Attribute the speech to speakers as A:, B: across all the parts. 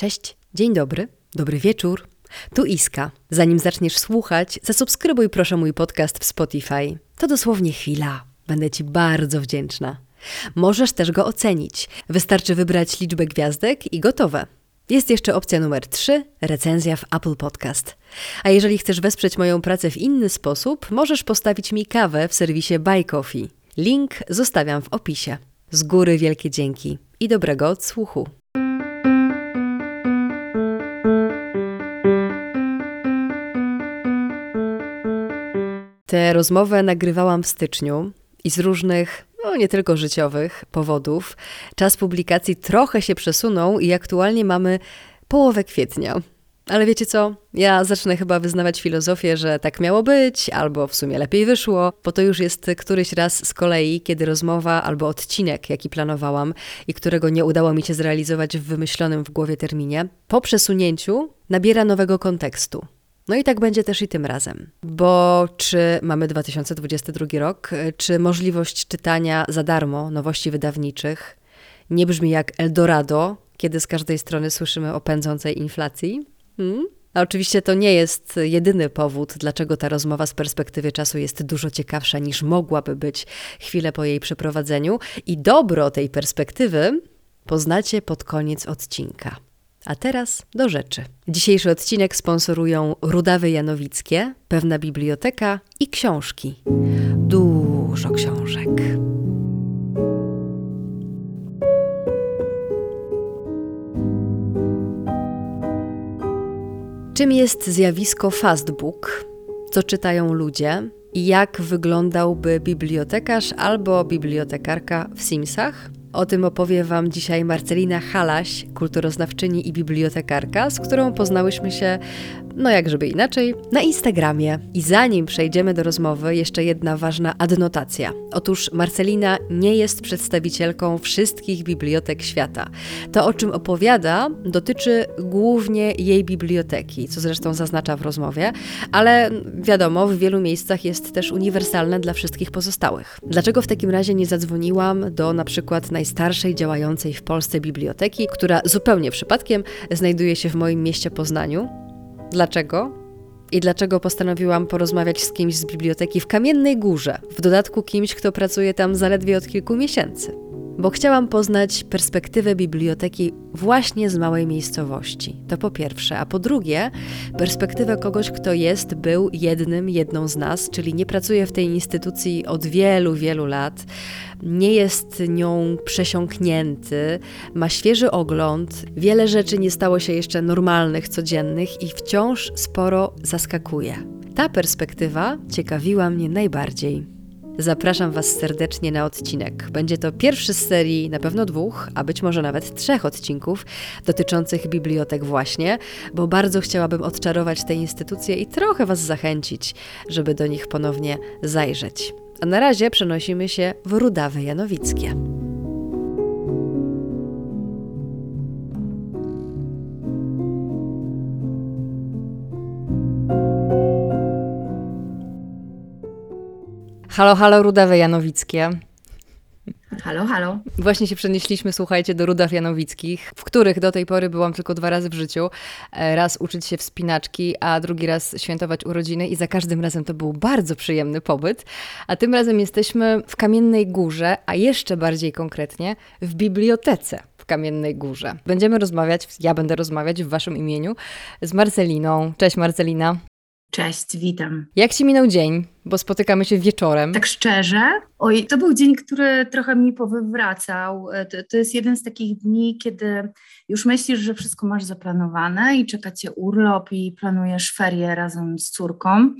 A: Cześć, dzień dobry, dobry wieczór. Tu Iska. Zanim zaczniesz słuchać, zasubskrybuj proszę mój podcast w Spotify. To dosłownie chwila. Będę Ci bardzo wdzięczna. Możesz też go ocenić. Wystarczy wybrać liczbę gwiazdek i gotowe. Jest jeszcze opcja numer 3, recenzja w Apple Podcast. A jeżeli chcesz wesprzeć moją pracę w inny sposób, możesz postawić mi kawę w serwisie Buy Coffee. Link zostawiam w opisie. Z góry wielkie dzięki i dobrego odsłuchu. Tę rozmowę nagrywałam w styczniu i z różnych, no nie tylko życiowych powodów, czas publikacji trochę się przesunął i aktualnie mamy połowę kwietnia. Ale wiecie co? Ja zacznę chyba wyznawać filozofię, że tak miało być, albo w sumie lepiej wyszło, bo to już jest któryś raz z kolei, kiedy rozmowa albo odcinek, jaki planowałam i którego nie udało mi się zrealizować w wymyślonym w głowie terminie, po przesunięciu nabiera nowego kontekstu. No i tak będzie też i tym razem. Bo czy mamy 2022 rok, czy możliwość czytania za darmo nowości wydawniczych nie brzmi jak Eldorado, kiedy z każdej strony słyszymy o pędzącej inflacji? Hmm? A oczywiście to nie jest jedyny powód, dlaczego ta rozmowa z perspektywy czasu jest dużo ciekawsza niż mogłaby być chwilę po jej przeprowadzeniu. I dobro tej perspektywy poznacie pod koniec odcinka. A teraz do rzeczy. Dzisiejszy odcinek sponsorują Rudawy Janowickie, pewna biblioteka i książki. Dużo książek. Czym jest zjawisko fastbook? Co czytają ludzie? I jak wyglądałby bibliotekarz albo bibliotekarka w Simsach? O tym opowie Wam dzisiaj Marcelina Halaś, kulturoznawczyni i bibliotekarka, z którą poznałyśmy się, no jak żeby inaczej, na Instagramie. I zanim przejdziemy do rozmowy, jeszcze jedna ważna adnotacja. Otóż Marcelina nie jest przedstawicielką wszystkich bibliotek świata. To, o czym opowiada, dotyczy głównie jej biblioteki, co zresztą zaznacza w rozmowie, ale wiadomo, w wielu miejscach jest też uniwersalne dla wszystkich pozostałych. Dlaczego w takim razie nie zadzwoniłam do na przykład najstarszej działającej w Polsce biblioteki, która zupełnie przypadkiem znajduje się w moim mieście Poznaniu? Dlaczego? I dlaczego postanowiłam porozmawiać z kimś z biblioteki w Kamiennej Górze, w dodatku kimś, kto pracuje tam zaledwie od kilku miesięcy? Bo chciałam poznać perspektywę biblioteki właśnie z małej miejscowości. To po pierwsze, a po drugie, perspektywę kogoś, kto jest, był jednym, jedną z nas, czyli nie pracuje w tej instytucji od wielu, wielu lat, nie jest nią przesiąknięty, ma świeży ogląd, wiele rzeczy nie stało się jeszcze normalnych, codziennych i wciąż sporo zaskakuje. Ta perspektywa ciekawiła mnie najbardziej. Zapraszam Was serdecznie na odcinek. Będzie to pierwszy z serii, na pewno dwóch, a być może nawet trzech odcinków dotyczących bibliotek, właśnie, bo bardzo chciałabym odczarować te instytucje i trochę Was zachęcić, żeby do nich ponownie zajrzeć. A na razie przenosimy się w Rudawe Janowickie. Halo, halo, Rudawe Janowickie.
B: Halo, halo.
A: Właśnie się przenieśliśmy, słuchajcie, do Rudaw Janowickich, w których do tej pory byłam tylko dwa razy w życiu. E, raz uczyć się wspinaczki, a drugi raz świętować urodziny i za każdym razem to był bardzo przyjemny pobyt. A tym razem jesteśmy w Kamiennej Górze, a jeszcze bardziej konkretnie w bibliotece w Kamiennej Górze. Będziemy rozmawiać, ja będę rozmawiać w waszym imieniu z Marceliną. Cześć Marcelina.
B: Cześć, witam.
A: Jak ci minął dzień? Bo spotykamy się wieczorem.
B: Tak szczerze, oj, to był dzień, który trochę mi powywracał. E, to, to jest jeden z takich dni, kiedy już myślisz, że wszystko masz zaplanowane i czeka cię urlop i planujesz ferie razem z córką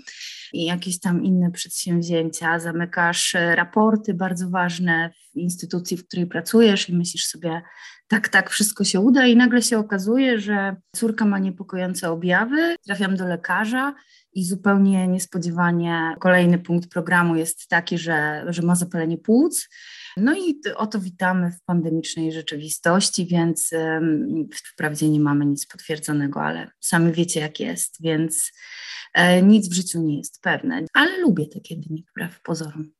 B: i jakieś tam inne przedsięwzięcia. Zamykasz e, raporty bardzo ważne w instytucji, w której pracujesz i myślisz sobie, tak, tak, wszystko się uda i nagle się okazuje, że córka ma niepokojące objawy, trafiam do lekarza i zupełnie niespodziewanie kolejny punkt programu jest taki, że, że ma zapalenie płuc. No i oto witamy w pandemicznej rzeczywistości, więc wprawdzie nie mamy nic potwierdzonego, ale sami wiecie jak jest, więc e, nic w życiu nie jest pewne. Ale lubię takie dni, wbrew pozorom.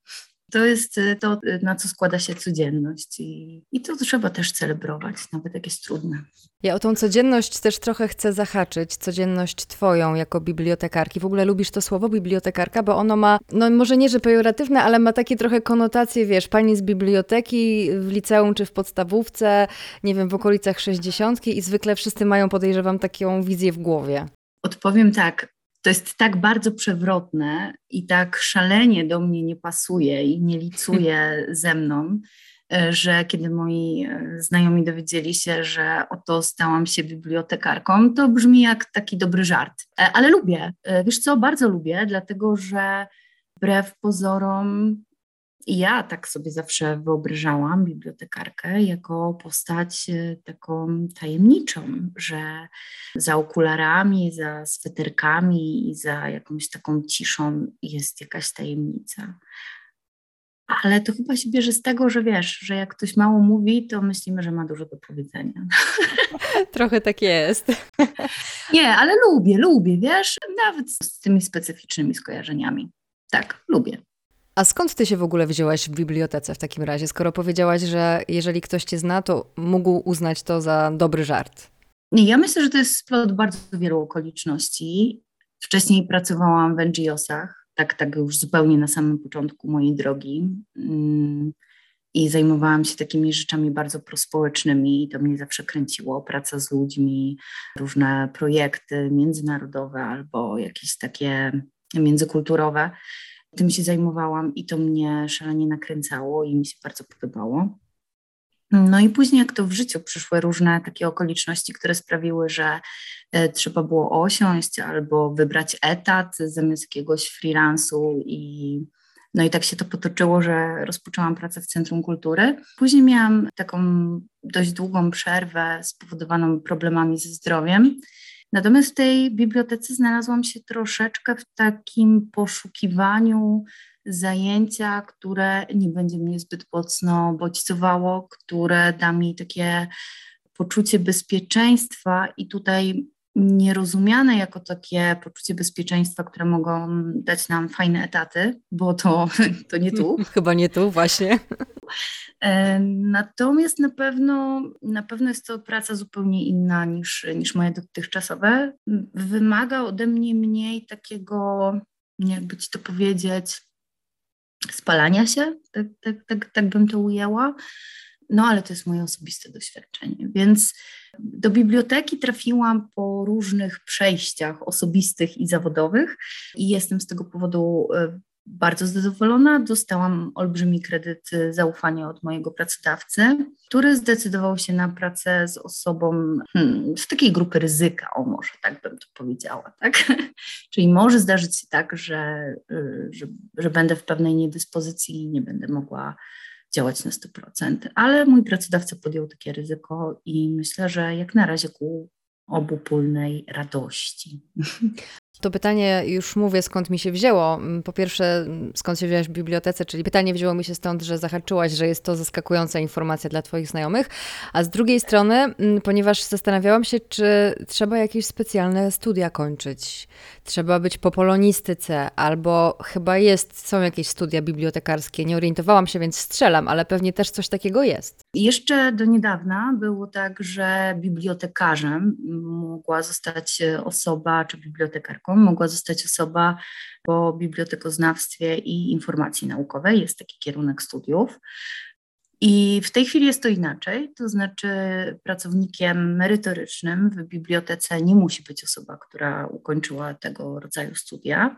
B: To jest y, to, y, na co składa się codzienność i, i to trzeba też celebrować, nawet jak jest trudne.
C: Ja o tą codzienność też trochę chcę zahaczyć, codzienność twoją jako bibliotekarki. W ogóle lubisz to słowo bibliotekarka, bo ono ma, no może nie, że pejoratywne, ale ma takie trochę konotacje, wiesz, pani z biblioteki w liceum czy w podstawówce, nie wiem, w okolicach sześćdziesiątki i zwykle wszyscy mają, podejrzewam, taką wizję w głowie.
B: Odpowiem tak, to jest tak bardzo przewrotne i tak szalenie do mnie nie pasuje i nie licuje ze mną, e, że kiedy moi e, znajomi dowiedzieli się, że oto stałam się bibliotekarką, to brzmi jak taki dobry żart. E, ale lubię, wiesz co, bardzo lubię, dlatego że wbrew pozorom i ja tak sobie zawsze wyobrażałam bibliotekarkę jako postać e, taką tajemniczą, że za okularami, za sweterkami i za jakąś taką ciszą jest jakaś tajemnica. Ale to chyba się bierze z tego, że wiesz, że jak ktoś mało mówi, to myślimy, że ma dużo do powiedzenia.
C: Trochę tak jest.
B: Nie, ale lubię, lubię, wiesz, nawet z tymi specyficznymi skojarzeniami. Tak, lubię.
C: A skąd ty się w ogóle wzięłaś w bibliotece w takim razie, skoro powiedziałaś, że jeżeli ktoś cię zna, to mógł uznać to za dobry żart?
B: Ja myślę, że to jest splot bardzo wielu okoliczności. Wcześniej pracowałam w NGO-sach, tak, tak już zupełnie na samym początku mojej drogi. Mm, I zajmowałam się takimi rzeczami bardzo prospołecznymi i to mnie zawsze kręciło. Praca z ludźmi, różne projekty międzynarodowe albo jakieś takie międzykulturowe. Tym się zajmowałam i to mnie szalenie nakręcało i mi się bardzo podobało. No i później, jak to w życiu przyszły różne takie okoliczności, które sprawiły, że e, trzeba było osiąść albo wybrać etat zamiast jakiegoś freelansu i no i tak się to potoczyło, że rozpoczęłam pracę w Centrum Kultury. Później miałam taką dość długą przerwę spowodowaną problemami ze zdrowiem Natomiast w tej bibliotece znalazłam się troszeczkę w takim poszukiwaniu zajęcia, które nie będzie mnie zbyt mocno bodźcowało, które da mi takie poczucie bezpieczeństwa. I tutaj nierozumiane jako takie poczucie bezpieczeństwa, które mogą dać nam fajne etaty, bo to, to nie tu.
C: Chyba nie tu, właśnie.
B: E, natomiast na pewno, na pewno jest to praca zupełnie inna niż, niż moje dotychczasowe. Wymaga ode mnie mniej takiego, jakby ci to powiedzieć, spalania się, tak, tak, tak, tak bym to ujęła. No ale to jest moje osobiste doświadczenie. Więc do biblioteki trafiłam po różnych przejściach osobistych i zawodowych i jestem z tego powodu e, bardzo zadowolona. Dostałam olbrzymi kredyt zaufania od mojego pracodawcy, który zdecydował się na pracę z osobą hmm, z takiej grupy ryzyka, o może tak bym to powiedziała, tak? Czyli może zdarzyć się tak, że, y, że, że będę w pewnej niedyspozycji i nie będę mogła działać na 100%, ale mój pracodawca podjął takie ryzyko i myślę, że jak na razie ku obopólnej radości.
C: To pytanie już mówię, skąd mi się wzięło. Mm, po pierwsze, mm, skąd się wzięłaś w bibliotece, czyli pytanie wzięło mi się stąd, że zahaczyłaś, że jest to zaskakująca informacja dla Twoich znajomych. A z drugiej strony, mm, ponieważ zastanawiałam się, czy trzeba jakieś specjalne studia kończyć, trzeba być po polonistyce, albo chyba jest, są jakieś studia bibliotekarskie. Nie orientowałam się, więc strzelam, ale pewnie też coś takiego jest.
B: Jeszcze do niedawna było tak, że bibliotekarzem mogła zostać osoba, czy bibliotekarką mogła zostać osoba po bibliotekoznawstwie i informacji naukowej. Jest taki kierunek studiów. I w tej chwili jest to inaczej, to znaczy pracownikiem merytorycznym w bibliotece nie musi być osoba, która ukończyła tego rodzaju studia.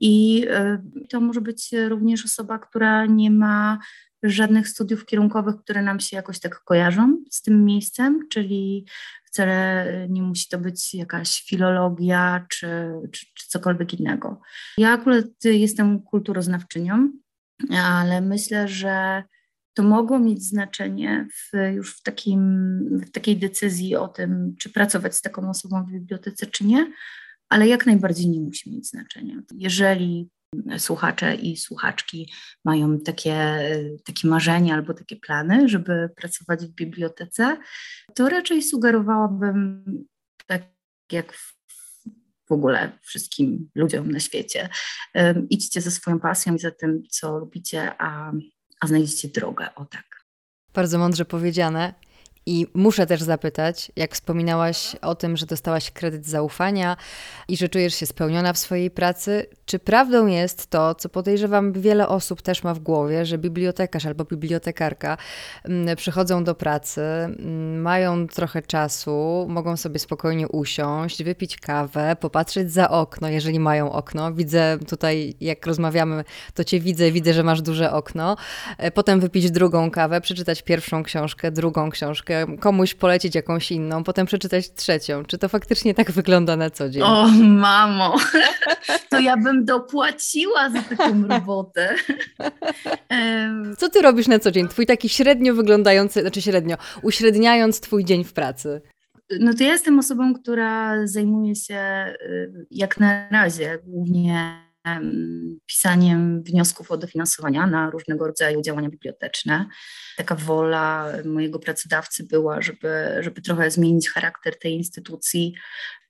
B: I e, to może być również osoba, która nie ma żadnych studiów kierunkowych, które nam się jakoś tak kojarzą z tym miejscem, czyli wcale nie musi to być jakaś filologia czy, czy, czy cokolwiek innego. Ja akurat jestem kulturoznawczynią, ale myślę, że to mogło mieć znaczenie w, już w, takim, w takiej decyzji o tym, czy pracować z taką osobą w bibliotece, czy nie, ale jak najbardziej nie musi mieć znaczenia. Jeżeli słuchacze i słuchaczki mają takie, takie marzenia albo takie plany, żeby pracować w bibliotece, to raczej sugerowałabym, tak jak w, ogóle wszystkim ludziom na świecie. Idźcie ze swoją pasją i za tym, co lubicie, a, a znajdziecie drogę. O tak.
C: Bardzo mądrze powiedziane. I muszę też zapytać, jak wspominałaś o tym, że dostałaś kredyt zaufania i że czujesz się spełniona w swojej pracy, czy prawdą jest to, co podejrzewam wiele osób też ma w głowie, że bibliotekarz albo bibliotekarka mm, przychodzą do pracy, mm, mają trochę czasu, mogą sobie spokojnie usiąść, wypić kawę, popatrzeć za okno, jeżeli mają okno. Widzę tutaj, jak rozmawiamy, to cię widzę, widzę, że masz duże okno. E, potem wypić drugą kawę, przeczytać pierwszą książkę, drugą książkę, komuś polecić jakąś inną, potem przeczytać trzecią. Czy to faktycznie tak wygląda na co dzień?
B: O, mamo, to ja bym dopłaciła za taką robotę.
C: Co ty robisz na co dzień? Twój taki średnio wyglądający, znaczy średnio, uśredniając twój dzień w pracy.
B: No to ja jestem osobą, która zajmuje się y, jak na razie głównie pisaniem wniosków o dofinansowania na różnego rodzaju działania biblioteczne. Taka wola mojego pracodawcy była, żeby, żeby trochę zmienić charakter tej instytucji,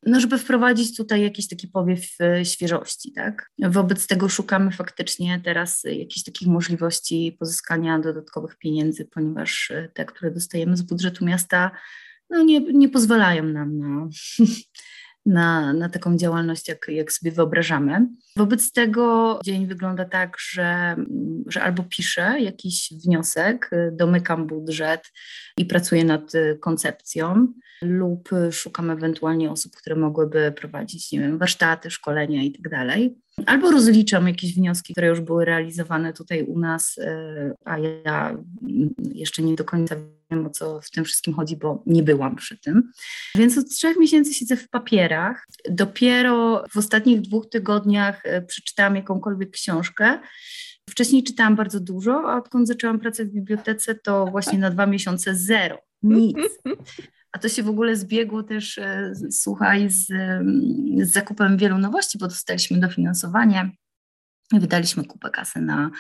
B: no żeby wprowadzić tutaj jakiś taki powiew e, świeżości. Tak? Wobec tego szukamy faktycznie teraz jakichś takich możliwości pozyskania dodatkowych pieniędzy, ponieważ e, te, które dostajemy z budżetu miasta, no nie, nie pozwalają nam na na, na taką działalność, jak, jak sobie wyobrażamy. Wobec tego dzień wygląda tak, że, że albo piszę jakiś wniosek, domykam budżet i pracuję nad koncepcją, lub szukam ewentualnie osób, które mogłyby prowadzić, nie wiem, warsztaty, szkolenia i tak. Albo rozliczam jakieś wnioski, które już były realizowane tutaj u nas, e, a ja jeszcze nie do końca wiem, o co w tym wszystkim chodzi, bo nie byłam przy tym. Więc od trzech miesięcy siedzę w papierach. Dopiero w ostatnich dwóch tygodniach e, przeczytałam jakąkolwiek książkę. Wcześniej czytałam bardzo dużo, a odkąd zaczęłam pracę w bibliotece, to właśnie na dwa miesiące zero. Nic. A to się w ogóle zbiegło też, e, słuchaj, z, z zakupem wielu nowości, bo dostaliśmy dofinansowanie Wydaliśmy kupę kasy na,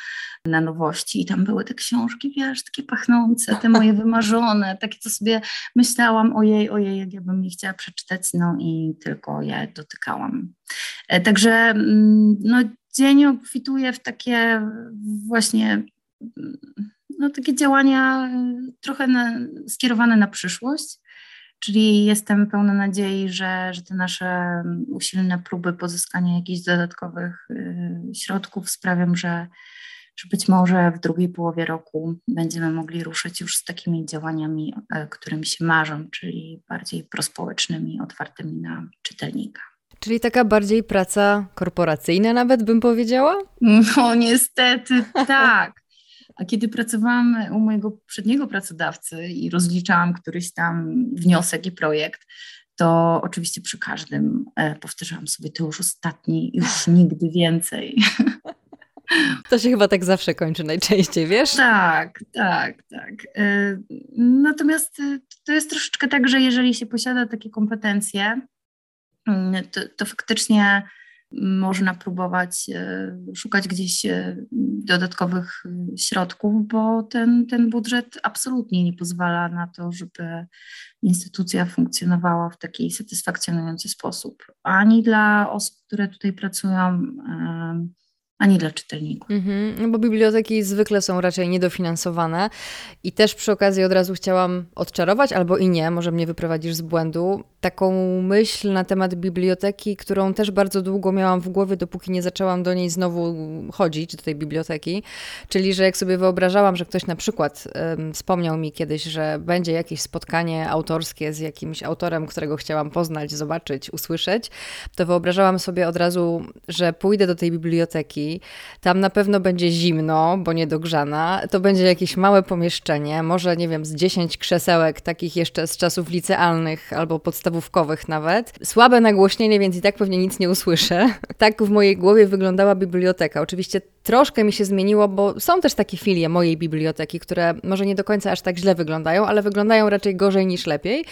B: na nowości i tam były te książki, wiesz, takie pachnące, te moje wymarzone, takie co sobie myślałam, ojej, ojej, jak ja bym je chciała przeczytać, no i tylko je dotykałam. E, także mm, no, dzień obfituje w takie właśnie no, takie działania trochę na, skierowane na przyszłość, Czyli jestem pełna nadziei, że, że te nasze usilne próby pozyskania jakichś dodatkowych y, środków sprawią, że, że być może w drugiej połowie roku będziemy mogli ruszyć już z takimi działaniami, e, którymi się marzą, czyli bardziej prospołecznymi, otwartymi na czytelnika.
C: Czyli taka bardziej praca korporacyjna, nawet bym powiedziała?
B: No, niestety tak. A kiedy pracowałam u mojego przedniego pracodawcy i rozliczałam któryś tam wniosek i projekt, to oczywiście przy każdym e, powtarzałam sobie, to już ostatni, już nigdy więcej.
C: To się chyba tak zawsze kończy najczęściej, wiesz?
B: Tak, tak, tak. E, natomiast e, to jest troszeczkę tak, że jeżeli się posiada takie kompetencje, mm, to, to faktycznie można próbować e, szukać gdzieś e, dodatkowych e, środków, bo ten, ten budżet absolutnie nie pozwala na to, żeby instytucja funkcjonowała w taki satysfakcjonujący sposób. Ani dla osób, które tutaj pracują, ani dla czytelników.
C: Mhm, no bo biblioteki zwykle są raczej niedofinansowane i też przy okazji od razu chciałam odczarować, albo i nie, może mnie wyprowadzisz z błędu, taką myśl na temat biblioteki, którą też bardzo długo miałam w głowie, dopóki nie zaczęłam do niej znowu chodzić, do tej biblioteki, czyli że jak sobie wyobrażałam, że ktoś na przykład um, wspomniał mi kiedyś, że będzie jakieś spotkanie autorskie z jakimś autorem, którego chciałam poznać, zobaczyć, usłyszeć, to wyobrażałam sobie od razu, że pójdę do tej biblioteki, tam na pewno będzie zimno, bo niedogrzana. To będzie jakieś małe pomieszczenie, może nie wiem, z 10 krzesełek, takich jeszcze z czasów licealnych albo podstawówkowych nawet. Słabe nagłośnienie, więc i tak pewnie nic nie usłyszę. Tak w mojej głowie wyglądała biblioteka. Oczywiście troszkę mi się zmieniło, bo są też takie filie mojej biblioteki, które może nie do końca aż tak źle wyglądają, ale wyglądają raczej gorzej niż lepiej.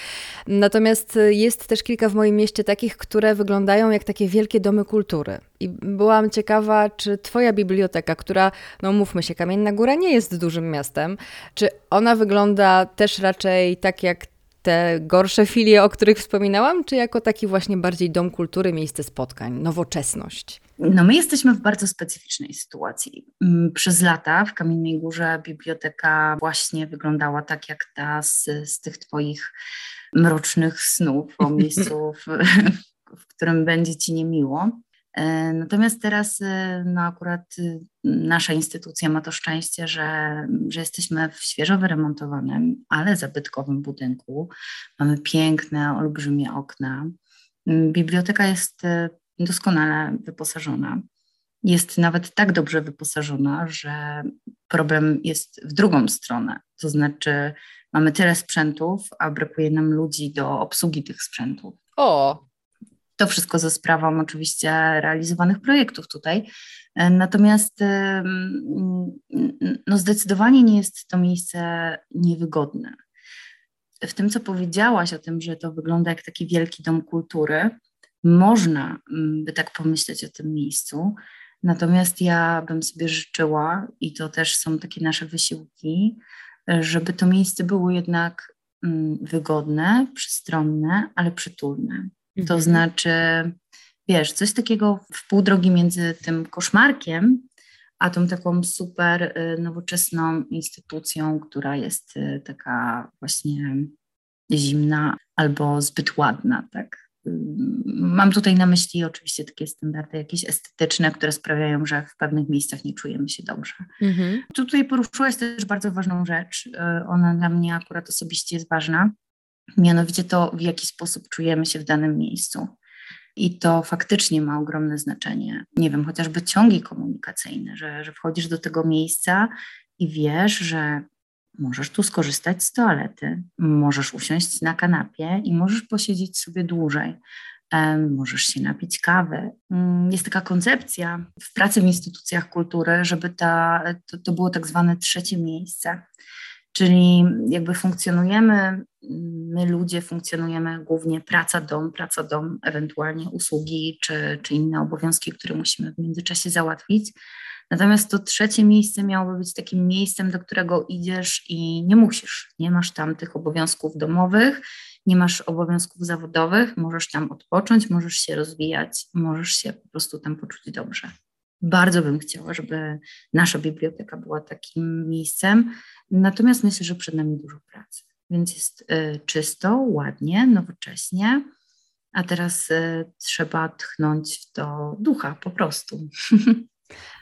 C: Natomiast jest też kilka w moim mieście takich, które wyglądają jak takie wielkie domy kultury. I byłam ciekawa, czy Twoja biblioteka, która, no mówmy się, Kamienna Góra nie jest dużym miastem, czy ona wygląda też raczej tak jak te gorsze filie, o których wspominałam, czy jako taki właśnie bardziej dom kultury, miejsce spotkań, nowoczesność?
B: No my jesteśmy w bardzo specyficznej sytuacji. Mm, przez lata w Kamiennej Górze biblioteka właśnie wyglądała tak jak ta z, z tych twoich mrocznych snów o miejscu, w, w którym będzie ci niemiło. E, natomiast teraz e, no akurat e, nasza instytucja ma to szczęście, że, że jesteśmy w świeżo wyremontowanym, ale zabytkowym budynku. Mamy piękne, olbrzymie okna. Mm, biblioteka jest doskonale wyposażona. Jest nawet tak dobrze wyposażona, że problem jest w drugą stronę. To znaczy, mamy tyle sprzętów, a brakuje nam ludzi do obsługi tych sprzętów.
C: O,
B: to wszystko ze sprawą oczywiście realizowanych projektów tutaj. E, natomiast no zdecydowanie nie jest to miejsce niewygodne. W tym, co powiedziałaś o tym, że to wygląda jak taki wielki dom kultury, można by tak pomyśleć o tym miejscu. Natomiast ja bym sobie życzyła, i to też są takie nasze wysiłki, żeby to miejsce było jednak wygodne, przystronne, ale przytulne. To mhm. znaczy, wiesz, coś takiego w pół drogi między tym koszmarkiem, a tą taką super y, nowoczesną instytucją, która jest y, taka właśnie zimna albo zbyt ładna, tak? Mam tutaj na myśli oczywiście takie standardy jakieś estetyczne, które sprawiają, że w pewnych miejscach nie czujemy się dobrze. Mhm. Tutaj poruszyłaś też bardzo ważną rzecz. Ona dla mnie akurat osobiście jest ważna mianowicie to, w jaki sposób czujemy się w danym miejscu. I to faktycznie ma ogromne znaczenie. Nie wiem, chociażby ciągi komunikacyjne, że, że wchodzisz do tego miejsca i wiesz, że możesz tu skorzystać z toalety, możesz usiąść na kanapie i możesz posiedzieć sobie dłużej. Możesz się napić kawy. Mm, jest taka koncepcja w pracy w instytucjach kultury, żeby ta, to, to było tak zwane trzecie miejsce. Czyli jakby funkcjonujemy, my ludzie funkcjonujemy głównie praca, dom, praca, dom, ewentualnie usługi czy, czy inne obowiązki, które musimy w międzyczasie załatwić. Natomiast to trzecie miejsce miałoby być takim miejscem, do którego idziesz i nie musisz. Nie masz tam tych obowiązków domowych, nie masz obowiązków zawodowych, możesz tam odpocząć, możesz się rozwijać, możesz się po prostu tam poczuć dobrze. Bardzo bym chciała, żeby nasza biblioteka była takim miejscem, natomiast myślę, że przed nami dużo pracy. Więc jest y, czysto, ładnie, nowocześnie, a teraz y, trzeba tchnąć w to ducha po prostu.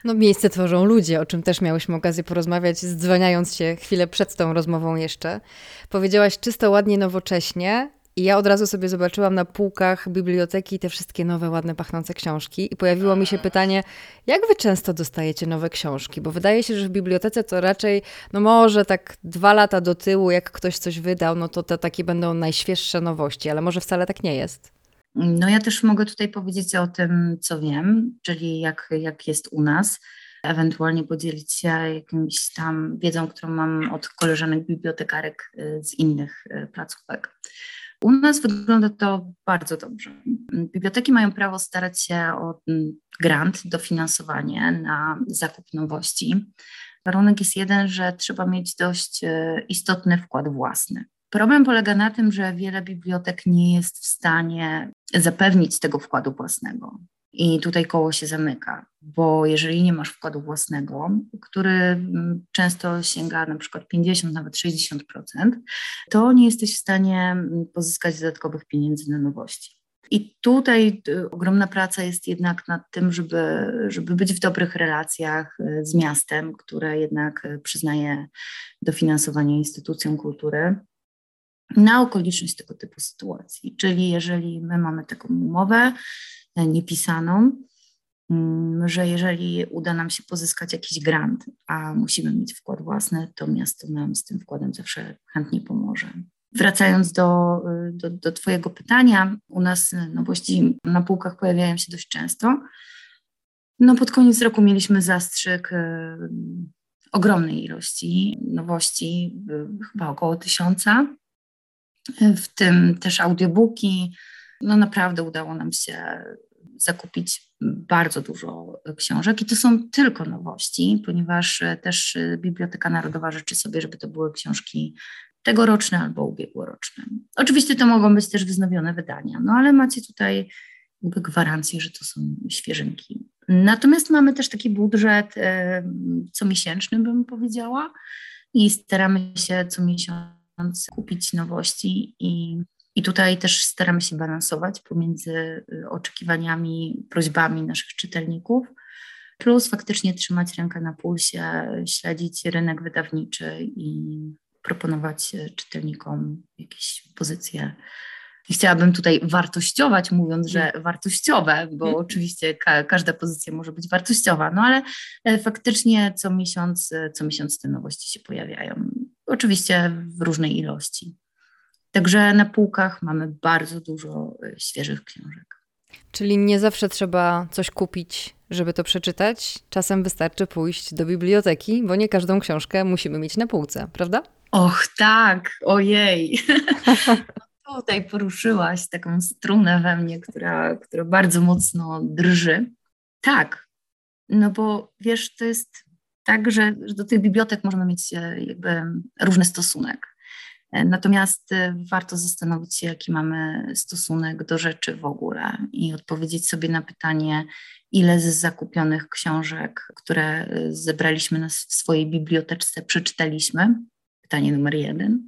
C: No, miejsce tworzą ludzie, o czym też miałyśmy okazję porozmawiać, zdzwaniając się chwilę przed tą rozmową jeszcze. Powiedziałaś czysto, ładnie, nowocześnie, i ja od razu sobie zobaczyłam na półkach biblioteki te wszystkie nowe, ładne, pachnące książki i pojawiło mi się pytanie, jak wy często dostajecie nowe książki? Bo wydaje się, że w bibliotece to raczej, no może tak dwa lata do tyłu, jak ktoś coś wydał, no to te takie będą najświeższe nowości, ale może wcale tak nie jest.
B: No ja też mogę tutaj powiedzieć o tym, co wiem, czyli jak, jak jest u nas ewentualnie podzielić się jakimś tam wiedzą, którą mam od koleżanek bibliotekarek y, z innych y, placówek. U nas wygląda to bardzo dobrze. Biblioteki mają prawo starać się o mm, grant, dofinansowanie na zakup nowości. Warunek jest jeden, że trzeba mieć dość e, istotny wkład własny. Problem polega na tym, że wiele bibliotek nie jest w stanie zapewnić tego wkładu własnego. I tutaj koło się zamyka, bo jeżeli nie masz wkładu własnego, który mm, często sięga na przykład 50, nawet 60%, to nie jesteś w stanie mm, pozyskać dodatkowych pieniędzy na nowości. I tutaj y, ogromna praca jest jednak nad tym, żeby, żeby być w dobrych relacjach y, z miastem, które jednak y, przyznaje dofinansowanie instytucjom kultury na okoliczność tego typu sytuacji. Czyli jeżeli my mamy taką umowę, niepisaną, mm, że jeżeli uda nam się pozyskać jakiś grant, a musimy mieć wkład własny, to miasto nam z tym wkładem zawsze chętnie pomoże. Wracając do, do, do Twojego pytania, u nas nowości na półkach pojawiają się dość często. No pod koniec roku mieliśmy zastrzyk y, ogromnej ilości nowości, y, chyba około tysiąca, w tym też audiobooki. No naprawdę udało nam się zakupić bardzo dużo książek i to są tylko nowości, ponieważ e, też e, Biblioteka Narodowa życzy sobie, żeby to były książki tegoroczne albo ubiegłoroczne. Oczywiście to mogą być też wznowione wydania, no ale macie tutaj jakby gwarancję, że to są świeżynki. Natomiast mamy też taki budżet comiesięczny, bym powiedziała, i staramy się co miesiąc kupić nowości i, i tutaj też staramy się balansować pomiędzy y, oczekiwaniami, prośbami naszych czytelników, plus faktycznie trzymać rękę na pulsie, śledzić rynek wydawniczy i proponować y, czytelnikom jakieś pozycje i chciałabym tutaj wartościować, mówiąc, że mm. wartościowe, bo mm. oczywiście ka każda pozycja może być wartościowa, no ale e, faktycznie co miesiąc, e, co miesiąc te nowości się pojawiają. Oczywiście w różnej ilości. Także na półkach mamy bardzo dużo e, świeżych książek.
C: Czyli nie zawsze trzeba coś kupić, żeby to przeczytać. Czasem wystarczy pójść do biblioteki, bo nie każdą książkę musimy mieć na półce, prawda?
B: Och, tak, ojej. tutaj poruszyłaś taką strunę we mnie, która, która bardzo mocno drży. Tak, no bo wiesz, to jest tak, że, że do tych bibliotek możemy mieć e, jakby różny stosunek. Natomiast e, warto zastanowić się, jaki mamy stosunek do rzeczy w ogóle i odpowiedzieć sobie na pytanie, ile z zakupionych książek, które zebraliśmy nas w swojej biblioteczce, przeczytaliśmy, Pytanie numer jeden.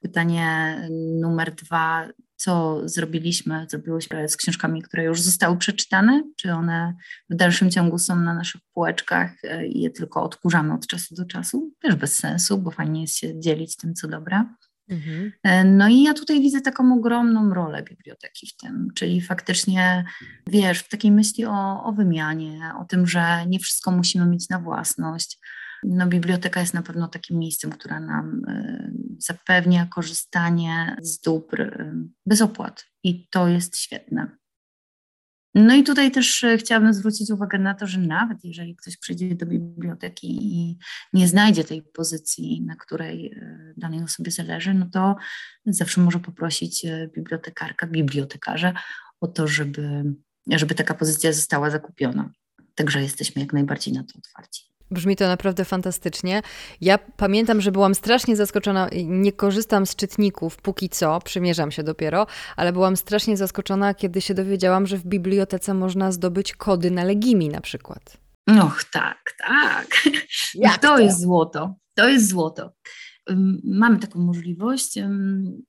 B: Pytanie numer dwa, co zrobiliśmy, zrobiłyśmy z książkami, które już zostały przeczytane? Czy one w dalszym ciągu są na naszych półeczkach i je tylko odkurzamy od czasu do czasu? Też bez sensu, bo fajnie jest się dzielić tym, co dobre. Mhm. E, no i ja tutaj widzę taką ogromną rolę biblioteki w tym, czyli faktycznie, wiesz, w takiej myśli o, o wymianie, o tym, że nie wszystko musimy mieć na własność, no, biblioteka jest na pewno takim miejscem, które nam y, zapewnia korzystanie z dóbr y, bez opłat i to jest świetne. No i tutaj też y, chciałabym zwrócić uwagę na to, że nawet jeżeli ktoś przyjdzie do biblioteki i nie znajdzie tej pozycji, na której danej osobie zależy, no to zawsze może poprosić bibliotekarka, bibliotekarza o to, żeby, żeby taka pozycja została zakupiona. Także jesteśmy jak najbardziej na to otwarci.
C: Brzmi to naprawdę fantastycznie. Ja pamiętam, że byłam strasznie zaskoczona. Nie korzystam z czytników póki co, przymierzam się dopiero, ale byłam strasznie zaskoczona, kiedy się dowiedziałam, że w bibliotece można zdobyć kody na Legimi na przykład.
B: Och, tak, tak. Jak to, to jest złoto. To jest złoto. Mamy taką możliwość.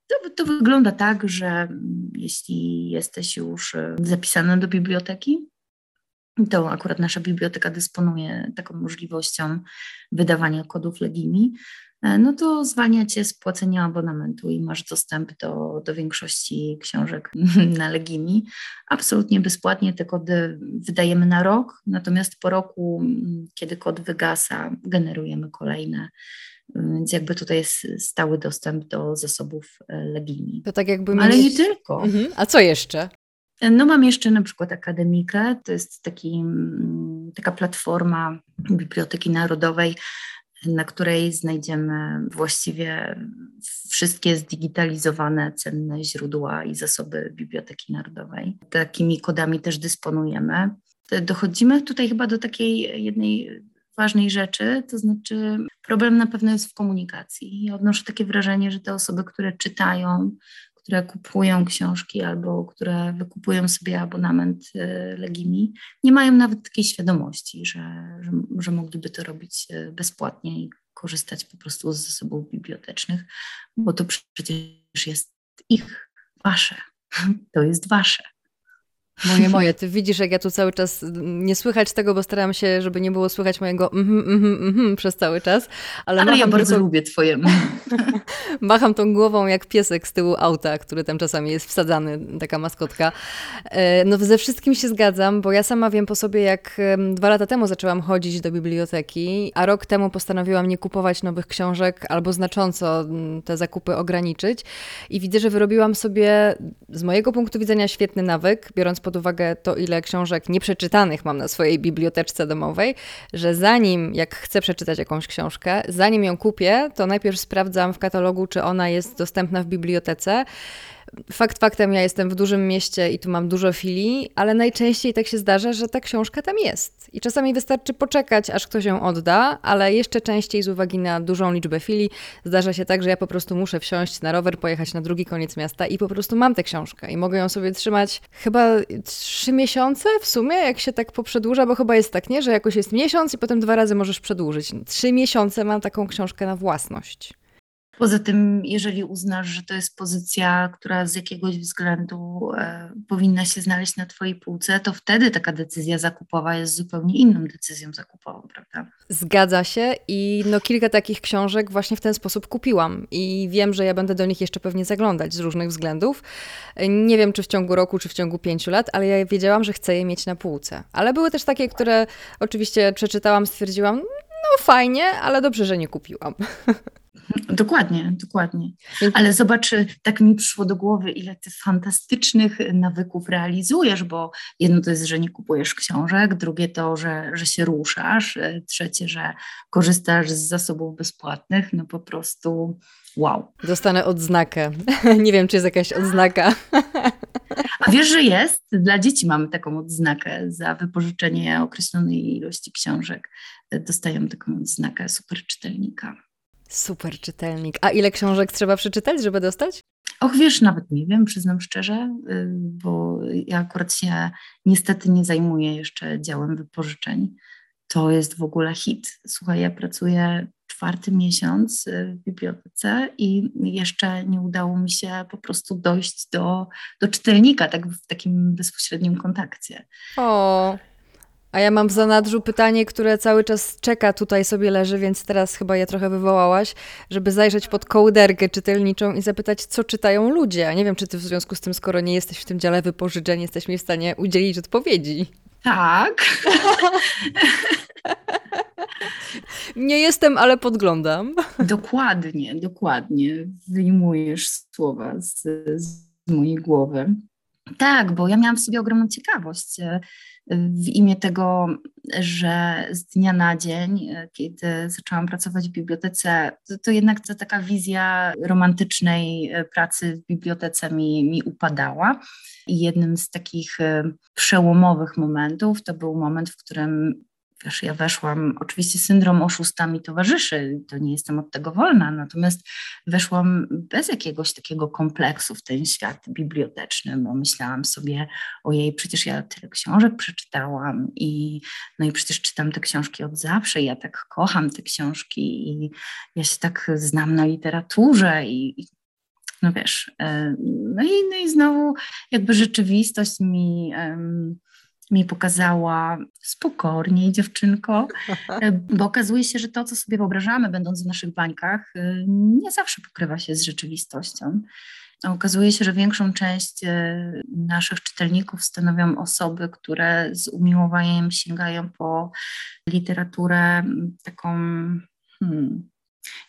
B: To, to wygląda tak, że jeśli jesteś już zapisana do biblioteki, to akurat nasza biblioteka dysponuje taką możliwością wydawania kodów Legimi, e, no to zwalnia Cię z płacenia abonamentu i masz dostęp do, do większości książek na Legimi. Absolutnie bezpłatnie te kody wydajemy na rok, natomiast po roku, kiedy kod wygasa, generujemy kolejne. Więc jakby tutaj jest stały dostęp do zasobów e, Legimi.
C: To tak jakby
B: Ale nie tylko.
C: Mhm. A co jeszcze?
B: No mam jeszcze na przykład Akademikę, to jest taki, mm, taka platforma Biblioteki Narodowej, na której znajdziemy właściwie wszystkie zdigitalizowane cenne źródła i zasoby Biblioteki Narodowej. Takimi kodami też dysponujemy. Dochodzimy tutaj chyba do takiej jednej ważnej rzeczy, to znaczy problem na pewno jest w komunikacji. Ja odnoszę takie wrażenie, że te osoby, które czytają, które kupują książki albo które wykupują sobie abonament y, Legimi, nie mają nawet takiej świadomości, że, że, że mogliby to robić y, bezpłatnie i korzystać po prostu z zasobów bibliotecznych, bo to przecież jest ich, wasze. To jest wasze.
C: Moje, moje. Ty widzisz, jak ja tu cały czas nie słychać tego, bo staram się, żeby nie było słychać mojego mhm, mhm, mhm przez cały czas.
B: Ale, ale ja bardzo lubię twoje.
C: Macham tą głową jak piesek z tyłu auta, który tam czasami jest wsadzany, taka maskotka. E, no ze wszystkim się zgadzam, bo ja sama wiem po sobie, jak dwa lata temu zaczęłam chodzić do biblioteki, a rok temu postanowiłam nie kupować nowych książek albo znacząco te zakupy ograniczyć i widzę, że wyrobiłam sobie z mojego punktu widzenia świetny nawyk, biorąc pod uwagę to, ile książek nieprzeczytanych mam na swojej biblioteczce domowej, że zanim, jak chcę przeczytać jakąś książkę, zanim ją kupię, to najpierw sprawdzam w katalogu, czy ona jest dostępna w bibliotece Fakt faktem, ja jestem w dużym mieście i tu mam dużo filii, ale najczęściej tak się zdarza, że ta książka tam jest. I czasami wystarczy poczekać, aż ktoś ją odda, ale jeszcze częściej z uwagi na dużą liczbę filii zdarza się tak, że ja po prostu muszę wsiąść na rower, pojechać na drugi koniec miasta i po prostu mam tę książkę i mogę ją sobie trzymać chyba trzy miesiące w sumie, jak się tak poprzedłuża, bo chyba jest tak, nie, że jakoś jest miesiąc i potem dwa razy możesz przedłużyć. Trzy miesiące mam taką książkę na własność.
B: Poza tym, jeżeli uznasz, że to jest pozycja, która z jakiegoś względu e, powinna się znaleźć na Twojej półce, to wtedy taka decyzja zakupowa jest zupełnie inną decyzją zakupową, prawda?
C: Zgadza się i no kilka takich książek właśnie w ten sposób kupiłam i wiem, że ja będę do nich jeszcze pewnie zaglądać z różnych względów. Nie wiem, czy w ciągu roku, czy w ciągu pięciu lat, ale ja wiedziałam, że chcę je mieć na półce. Ale były też takie, które oczywiście przeczytałam, stwierdziłam, no fajnie, ale dobrze, że nie kupiłam.
B: Dokładnie, dokładnie. Ale zobacz, tak mi przyszło do głowy, ile ty fantastycznych nawyków realizujesz, bo jedno to jest, że nie kupujesz książek, drugie to, że, że się ruszasz, trzecie, że korzystasz z zasobów bezpłatnych, no po prostu wow.
C: Dostanę odznakę. nie wiem, czy jest jakaś odznaka.
B: A wiesz, że jest? Dla dzieci mamy taką odznakę za wypożyczenie określonej ilości książek. Dostają taką odznakę super czytelnika.
C: Super czytelnik. A ile książek trzeba przeczytać, żeby dostać?
B: Och, wiesz, nawet nie wiem, przyznam szczerze, y, bo ja akurat się niestety nie zajmuję jeszcze działem wypożyczeń. To jest w ogóle hit. Słuchaj, ja pracuję czwarty miesiąc y, w bibliotece i jeszcze nie udało mi się po prostu dojść do, do czytelnika, tak w takim bezpośrednim kontakcie.
C: O, a ja mam w zanadrzu pytanie, które cały czas czeka, tutaj sobie leży, więc teraz chyba je trochę wywołałaś, żeby zajrzeć pod kołderkę czytelniczą i zapytać, co czytają ludzie. Nie wiem, czy ty w związku z tym, skoro nie jesteś w tym dziale wypożyczeń, jesteś mi w stanie udzielić odpowiedzi.
B: Tak.
C: nie jestem, ale podglądam.
B: Dokładnie, dokładnie. Wyjmujesz słowa z, z mojej głowy. Tak, bo ja miałam w sobie ogromną ciekawość w imię tego, że z dnia na dzień, e, kiedy zaczęłam pracować w bibliotece, to, to jednak ta taka wizja romantycznej e, pracy w bibliotece mi, mi upadała. I jednym z takich e, przełomowych momentów to był moment, w którym wiesz, ja weszłam, oczywiście syndrom oszusta mi towarzyszy, to nie jestem od tego wolna, natomiast weszłam bez jakiegoś takiego kompleksu w ten świat biblioteczny, bo myślałam sobie, ojej, przecież ja tyle książek przeczytałam i no i przecież czytam te książki od zawsze, ja tak kocham te książki i ja się tak znam na literaturze i, no wiesz, e, no i, no i znowu jakby rzeczywistość mi um, mi pokazała spokorniej dziewczynko, e, bo okazuje się, że to, co sobie wyobrażamy, będąc w naszych bańkach, e, nie zawsze pokrywa się z rzeczywistością. Okazuje się, że większą część e, naszych czytelników stanowią osoby, które z umiłowaniem sięgają po literaturę taką hmm,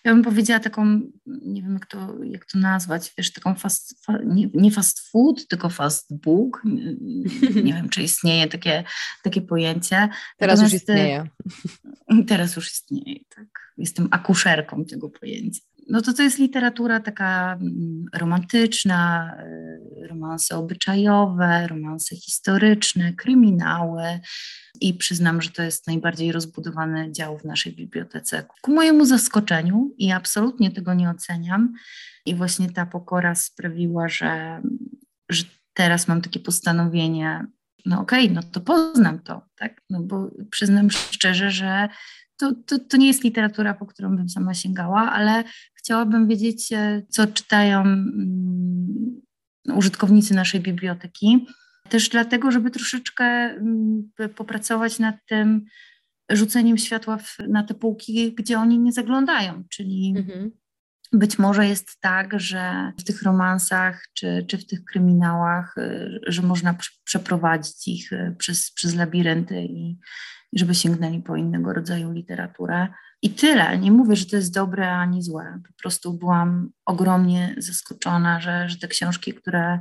B: ja bym powiedziała taką, nie wiem jak to, jak to nazwać, wiesz, taką fast, fa, nie, nie, fast food, tylko fast book. Nie wiem, czy istnieje takie, takie pojęcie.
C: Teraz Natomiast, już istnieje.
B: Teraz już istnieje, tak. Jestem akuszerką tego pojęcia. No to to jest literatura taka mm, romantyczna, y, romanse obyczajowe, romanse historyczne, kryminały, i przyznam, że to jest najbardziej rozbudowany dział w naszej bibliotece. Ku mojemu zaskoczeniu i absolutnie tego nie oceniam. I właśnie ta pokora sprawiła, że, że teraz mam takie postanowienie, no okej, okay, no to poznam to, tak? No bo przyznam szczerze, że to, to, to nie jest literatura, po którą bym sama sięgała, ale chciałabym wiedzieć, e, co czytają um, użytkownicy naszej biblioteki też dlatego, żeby troszeczkę mm, popracować nad tym rzuceniem światła w, na te półki, gdzie oni nie zaglądają, czyli mhm. być może jest tak, że w tych romansach czy, czy w tych kryminałach, y, że można przeprowadzić ich y, przez, przez labirynty i żeby sięgnęli po innego rodzaju literaturę. I tyle. Nie mówię, że to jest dobre ani złe. Po prostu byłam ogromnie zaskoczona, że, że te książki, które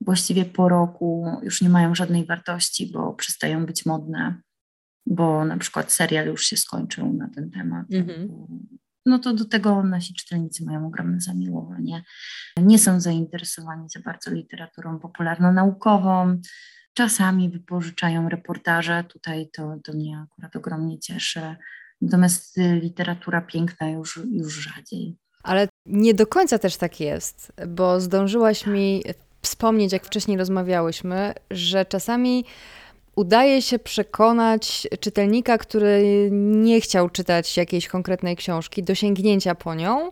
B: właściwie po roku już nie mają żadnej wartości, bo przestają być modne, bo na przykład serial już się skończył na ten temat. Mhm. no to do tego nasi czytelnicy mają ogromne zamiłowanie. Nie są zainteresowani za bardzo literaturą popularno-naukową. Czasami wypożyczają reportaże, tutaj to, to mnie akurat ogromnie cieszy. Natomiast literatura piękna już, już rzadziej.
C: Ale nie do końca też tak jest, bo zdążyłaś mi wspomnieć, jak wcześniej rozmawiałyśmy, że czasami udaje się przekonać czytelnika, który nie chciał czytać jakiejś konkretnej książki, do sięgnięcia po nią,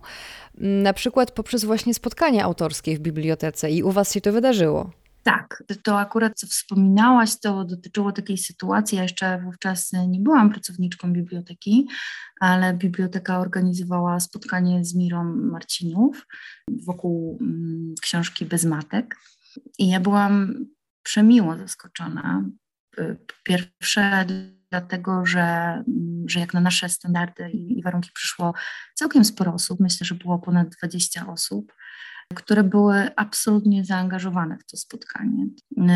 C: na przykład poprzez właśnie spotkania autorskie w bibliotece. I u Was się to wydarzyło.
B: Tak, to akurat co wspominałaś, to dotyczyło takiej sytuacji. Ja jeszcze wówczas nie byłam pracowniczką biblioteki, ale biblioteka organizowała spotkanie z Mirą Marcinów wokół mm, książki Bez Matek. I ja byłam przemiło zaskoczona. Pierwsze, dlatego, że, mm, że jak na nasze standardy i warunki przyszło całkiem sporo osób, myślę, że było ponad 20 osób które były absolutnie zaangażowane w to spotkanie.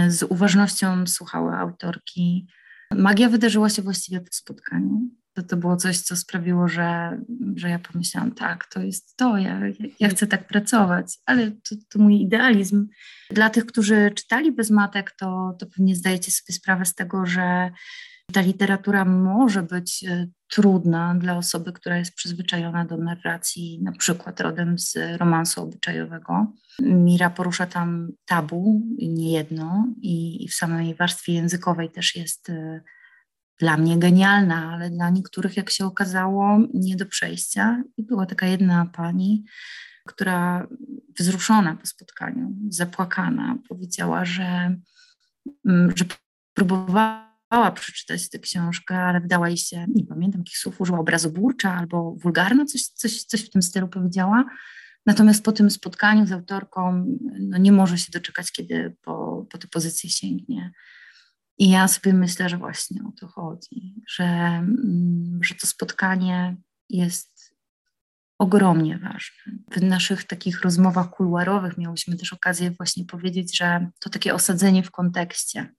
B: Z uważnością słuchały autorki. Magia wydarzyła się właściwie po spotkaniu. To, to było coś, co sprawiło, że, że ja pomyślałam, tak, to jest to, ja, ja chcę tak pracować, ale to, to mój idealizm. Dla tych, którzy czytali bez matek, to, to pewnie zdajecie sobie sprawę z tego, że ta literatura może być e, trudna dla osoby, która jest przyzwyczajona do narracji, na przykład rodem z romansu obyczajowego. Mira porusza tam tabu, niejedno, i, w samej warstwie językowej też jest e, dla mnie genialna, ale dla niektórych, jak się okazało, nie do przejścia. I była taka jedna pani, która wzruszona po spotkaniu, zapłakana, powiedziała, że, mm, że próbowała próbowała przeczytać tę książkę, ale wydała jej się, nie pamiętam jakich słów użyła, obrazoburcza albo wulgarna, coś, coś, coś w tym stylu powiedziała. Natomiast po tym spotkaniu z autorką no nie może się doczekać, kiedy po, po tę pozycję sięgnie. I ja sobie myślę, że właśnie o to chodzi, że, mm, że to spotkanie jest ogromnie ważne. W naszych takich rozmowach kuluarowych miałyśmy też okazję właśnie powiedzieć, że to takie osadzenie w kontekście,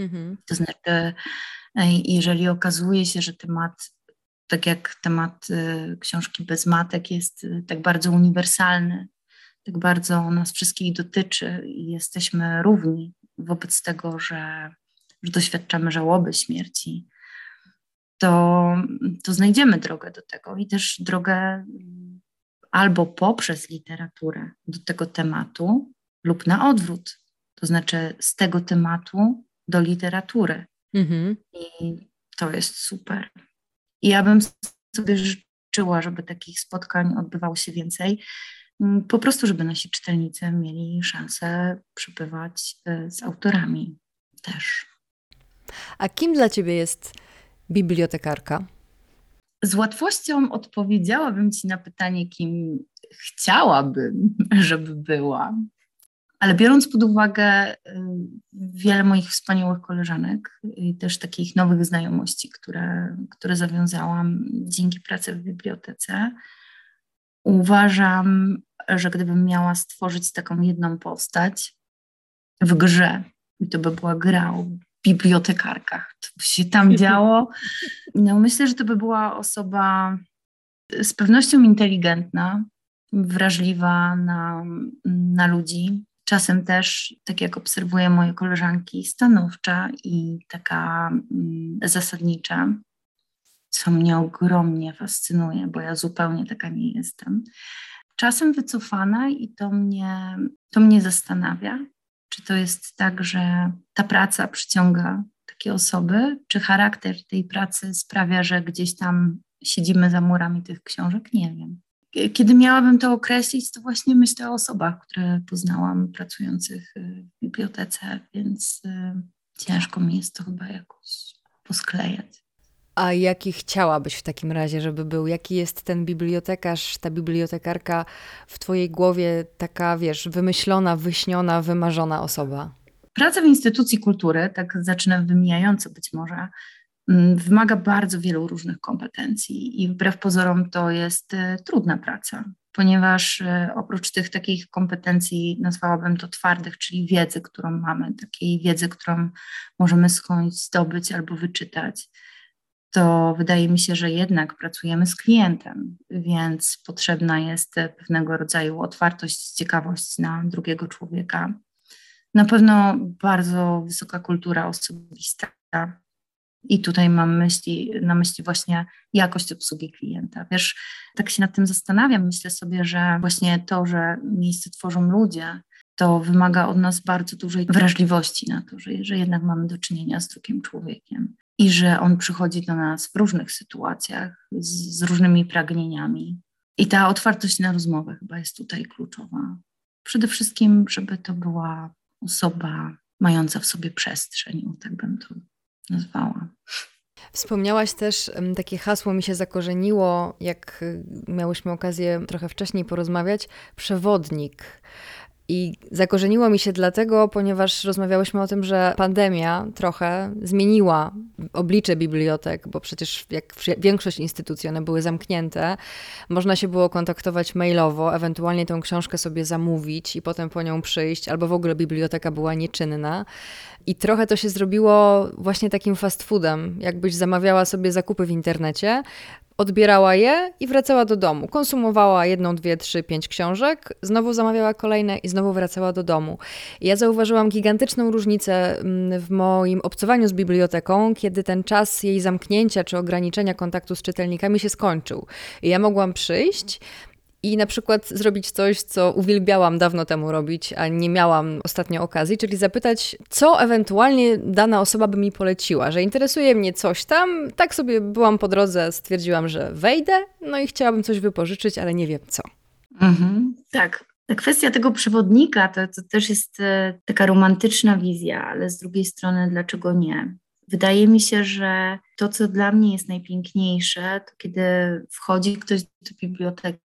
B: Mhm. To znaczy, jeżeli okazuje się, że temat, tak jak temat y, książki bez matek, jest y, tak bardzo uniwersalny, tak bardzo nas wszystkich dotyczy i jesteśmy równi wobec tego, że, że doświadczamy żałoby śmierci, to, to znajdziemy drogę do tego i też drogę mm, albo poprzez literaturę do tego tematu, lub na odwrót. To znaczy z tego tematu do literatury. Mhm. I to jest super. I ja bym sobie życzyła, żeby takich spotkań odbywało się więcej, mm, po prostu, żeby nasi czytelnicy mieli szansę przybywać e, z autorami też.
C: A kim dla Ciebie jest bibliotekarka?
B: Z łatwością odpowiedziałabym Ci na pytanie, kim chciałabym, żeby była. Ale biorąc pod uwagę y, wiele moich wspaniałych koleżanek i też takich nowych znajomości, które, które zawiązałam dzięki pracy w bibliotece, uważam, że gdybym miała stworzyć taką jedną postać w grze, i to by była gra o bibliotekarkach, to by się tam działo, no myślę, że to by była osoba z pewnością inteligentna, wrażliwa na, na ludzi, Czasem też, tak jak obserwuję moje koleżanki, stanowcza i taka mm, zasadnicza, co mnie ogromnie fascynuje, bo ja zupełnie taka nie jestem. Czasem wycofana i to mnie, to mnie zastanawia, czy to jest tak, że ta praca przyciąga takie osoby, czy charakter tej pracy sprawia, że gdzieś tam siedzimy za murami tych książek? Nie wiem kiedy miałabym to określić, to właśnie myślę o osobach, które poznałam pracujących y, w bibliotece, więc y, ciężko mi jest to chyba jakoś posklejać.
C: A jaki chciałabyś w takim razie, żeby był? Jaki jest ten bibliotekarz, ta bibliotekarka w Twojej głowie, taka, wiesz, wymyślona, wyśniona, wymarzona osoba?
B: Praca w instytucji kultury, tak zacznę wymijająco być może, wymaga bardzo wielu różnych kompetencji i wbrew pozorom to jest e, trudna praca, ponieważ e, oprócz tych takich kompetencji, nazwałabym to twardych, czyli wiedzy, którą mamy, takiej wiedzy, którą możemy skądś zdobyć albo wyczytać, to wydaje mi się, że jednak pracujemy z klientem, więc potrzebna jest pewnego rodzaju otwartość, ciekawość na drugiego człowieka. Na pewno bardzo wysoka kultura osobista. I tutaj mam myśli, na myśli właśnie jakość obsługi klienta. Wiesz, tak się nad tym zastanawiam. Myślę sobie, że właśnie to, że miejsce tworzą ludzie, to wymaga od nas bardzo dużej wrażliwości na to, że, że jednak mamy do czynienia z drugim człowiekiem i że on przychodzi do nas w różnych sytuacjach, z, z różnymi pragnieniami. I ta otwartość na rozmowę chyba jest tutaj kluczowa. Przede wszystkim, żeby to była osoba mająca w sobie przestrzeń, tak bym to nazwała.
C: Wspomniałaś też, takie hasło mi się zakorzeniło, jak y, miałyśmy okazję trochę wcześniej porozmawiać, przewodnik. I zakorzeniło mi się dlatego, ponieważ rozmawiałyśmy o tym, że pandemia trochę zmieniła oblicze bibliotek, bo przecież jak większość instytucji one były zamknięte, można się było kontaktować mailowo, ewentualnie tę książkę sobie zamówić i potem po nią przyjść, albo w ogóle biblioteka była nieczynna. I trochę to się zrobiło właśnie takim fast foodem, jakbyś zamawiała sobie zakupy w internecie, odbierała je i wracała do domu. Konsumowała jedną, dwie, trzy, pięć książek, znowu zamawiała kolejne i znowu wracała do domu. I ja zauważyłam gigantyczną różnicę mm, w moim obcowaniu z biblioteką, kiedy ten czas jej zamknięcia czy ograniczenia kontaktu z czytelnikami się skończył. I ja mogłam przyjść, i na przykład zrobić coś, co uwielbiałam dawno temu robić, a nie miałam ostatnio okazji, czyli zapytać, co ewentualnie dana osoba by mi poleciła, że interesuje mnie coś tam. Tak sobie byłam po drodze, stwierdziłam, że wejdę, no i chciałabym coś wypożyczyć, ale nie wiem co.
B: Mhm, tak. Ta kwestia tego przewodnika to, to też jest e, taka romantyczna wizja, ale z drugiej strony, dlaczego nie? Wydaje mi się, że to, co dla mnie jest najpiękniejsze, to kiedy wchodzi ktoś do biblioteki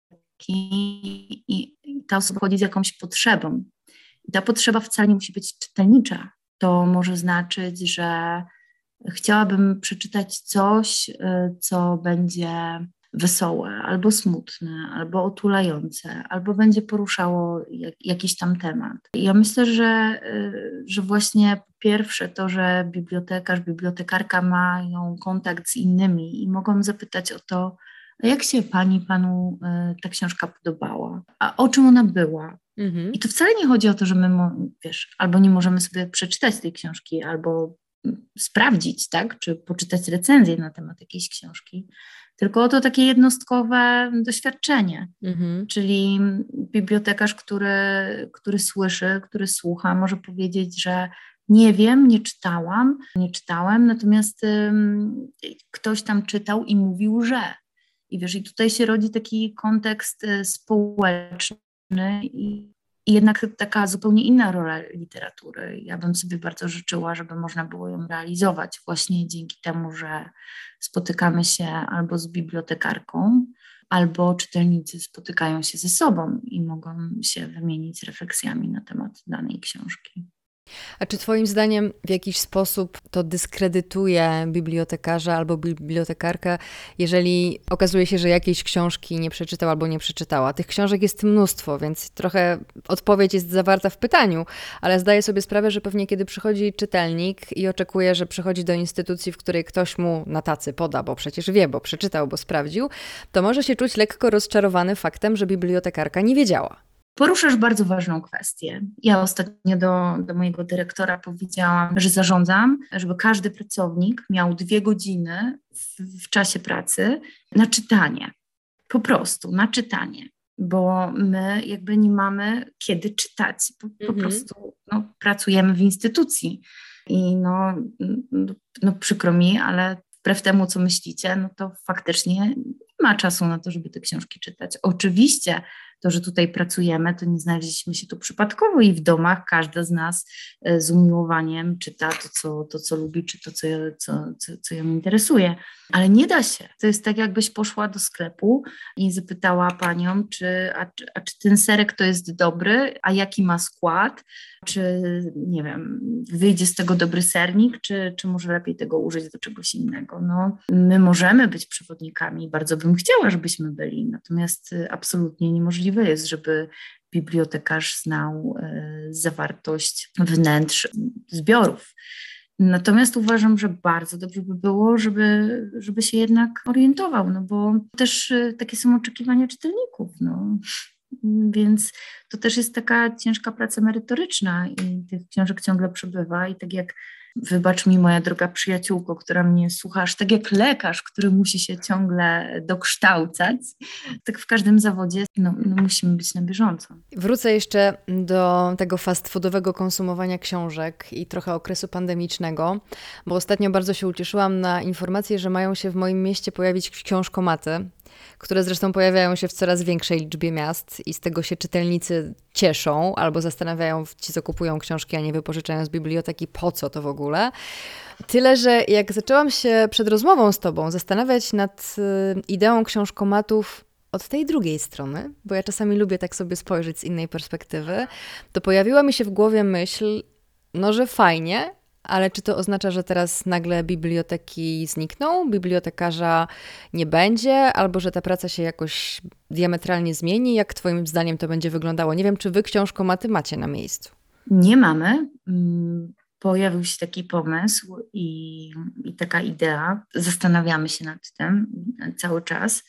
B: i, ta osoba chodzi z jakąś potrzebą. I ta potrzeba wcale nie musi być czytelnicza. To może znaczyć, że chciałabym przeczytać coś, y, co będzie wesołe, albo smutne, albo otulające, albo będzie poruszało jak, jakiś tam temat. Ja myślę, że, y, że właśnie po pierwsze to, że bibliotekarz, bibliotekarka mają kontakt z innymi i mogą zapytać o to, jak się pani, panu e, ta książka podobała? A o czym ona była? Mhm. I to wcale nie chodzi o to, że my, wiesz, albo nie możemy sobie przeczytać tej książki, albo sprawdzić, tak, czy poczytać recenzję na temat jakiejś książki, tylko o to takie jednostkowe doświadczenie. Mhm. Czyli bibliotekarz, który, który słyszy, który słucha, może powiedzieć, że nie wiem, nie czytałam, nie czytałem, natomiast ktoś tam czytał i mówił, że. I wiesz, i tutaj się rodzi taki kontekst e, społeczny i, i jednak taka zupełnie inna rola literatury. Ja bym sobie bardzo życzyła, żeby można było ją realizować właśnie dzięki temu, że spotykamy się albo z bibliotekarką, albo czytelnicy spotykają się ze sobą i mogą się wymienić refleksjami na temat danej książki.
C: A czy Twoim zdaniem w jakiś sposób to dyskredytuje bibliotekarza albo bibliotekarkę, jeżeli okazuje się, że jakiejś książki nie przeczytał albo nie przeczytała? Tych książek jest mnóstwo, więc trochę odpowiedź jest zawarta w pytaniu, ale zdaję sobie sprawę, że pewnie kiedy przychodzi czytelnik i oczekuje, że przychodzi do instytucji, w której ktoś mu na tacy poda, bo przecież wie, bo przeczytał, bo sprawdził, to może się czuć lekko rozczarowany faktem, że bibliotekarka nie wiedziała.
B: Poruszasz bardzo ważną kwestię. Ja ostatnio do, do mojego dyrektora powiedziałam, że zarządzam, żeby każdy pracownik miał dwie godziny w, w czasie pracy na czytanie. Po prostu na czytanie bo my jakby nie mamy kiedy czytać. Po, po mhm. prostu no, pracujemy w instytucji i no, no, no, przykro mi, ale wbrew temu, co myślicie, no to faktycznie nie ma czasu na to, żeby te książki czytać. Oczywiście to, że tutaj pracujemy, to nie znaleźliśmy się tu przypadkowo i w domach każda z nas e, z umiłowaniem czyta to, co, to, co lubi, czy to, co, co, co, co ją interesuje. Ale nie da się. To jest tak, jakbyś poszła do sklepu i zapytała panią, czy, a, a czy ten serek to jest dobry, a jaki ma skład, czy nie wiem, wyjdzie z tego dobry sernik, czy, czy może lepiej tego użyć do czegoś innego. No, my możemy być przewodnikami, bardzo bym chciała, żebyśmy byli, natomiast y, absolutnie niemożliwe jest, żeby bibliotekarz znał y, zawartość wnętrz zbiorów. Natomiast uważam, że bardzo dobrze by było, żeby, żeby się jednak orientował, no bo też y, takie są oczekiwania czytelników. No. Więc to też jest taka ciężka praca merytoryczna i tych książek ciągle przybywa. I tak jak Wybacz mi, moja droga przyjaciółko, która mnie słuchasz, tak jak lekarz, który musi się ciągle dokształcać, tak w każdym zawodzie no, no musimy być na bieżąco.
C: Wrócę jeszcze do tego fast foodowego konsumowania książek i trochę okresu pandemicznego, bo ostatnio bardzo się ucieszyłam na informację, że mają się w moim mieście pojawić książkomaty które zresztą pojawiają się w coraz większej liczbie miast i z tego się czytelnicy cieszą albo zastanawiają, ci co kupują książki, a nie wypożyczają z biblioteki, po co to w ogóle. Tyle, że jak zaczęłam się przed rozmową z Tobą zastanawiać nad y, ideą książkomatów od tej drugiej strony, bo ja czasami lubię tak sobie spojrzeć z innej perspektywy, to pojawiła mi się w głowie myśl, no że fajnie, ale czy to oznacza, że teraz nagle biblioteki znikną, bibliotekarza nie będzie, albo że ta praca się jakoś diametralnie zmieni? Jak Twoim zdaniem to będzie wyglądało? Nie wiem, czy Wy książkomaty macie na miejscu?
B: Nie mamy. Mm, pojawił się taki pomysł i, i taka idea. Zastanawiamy się nad tym cały czas.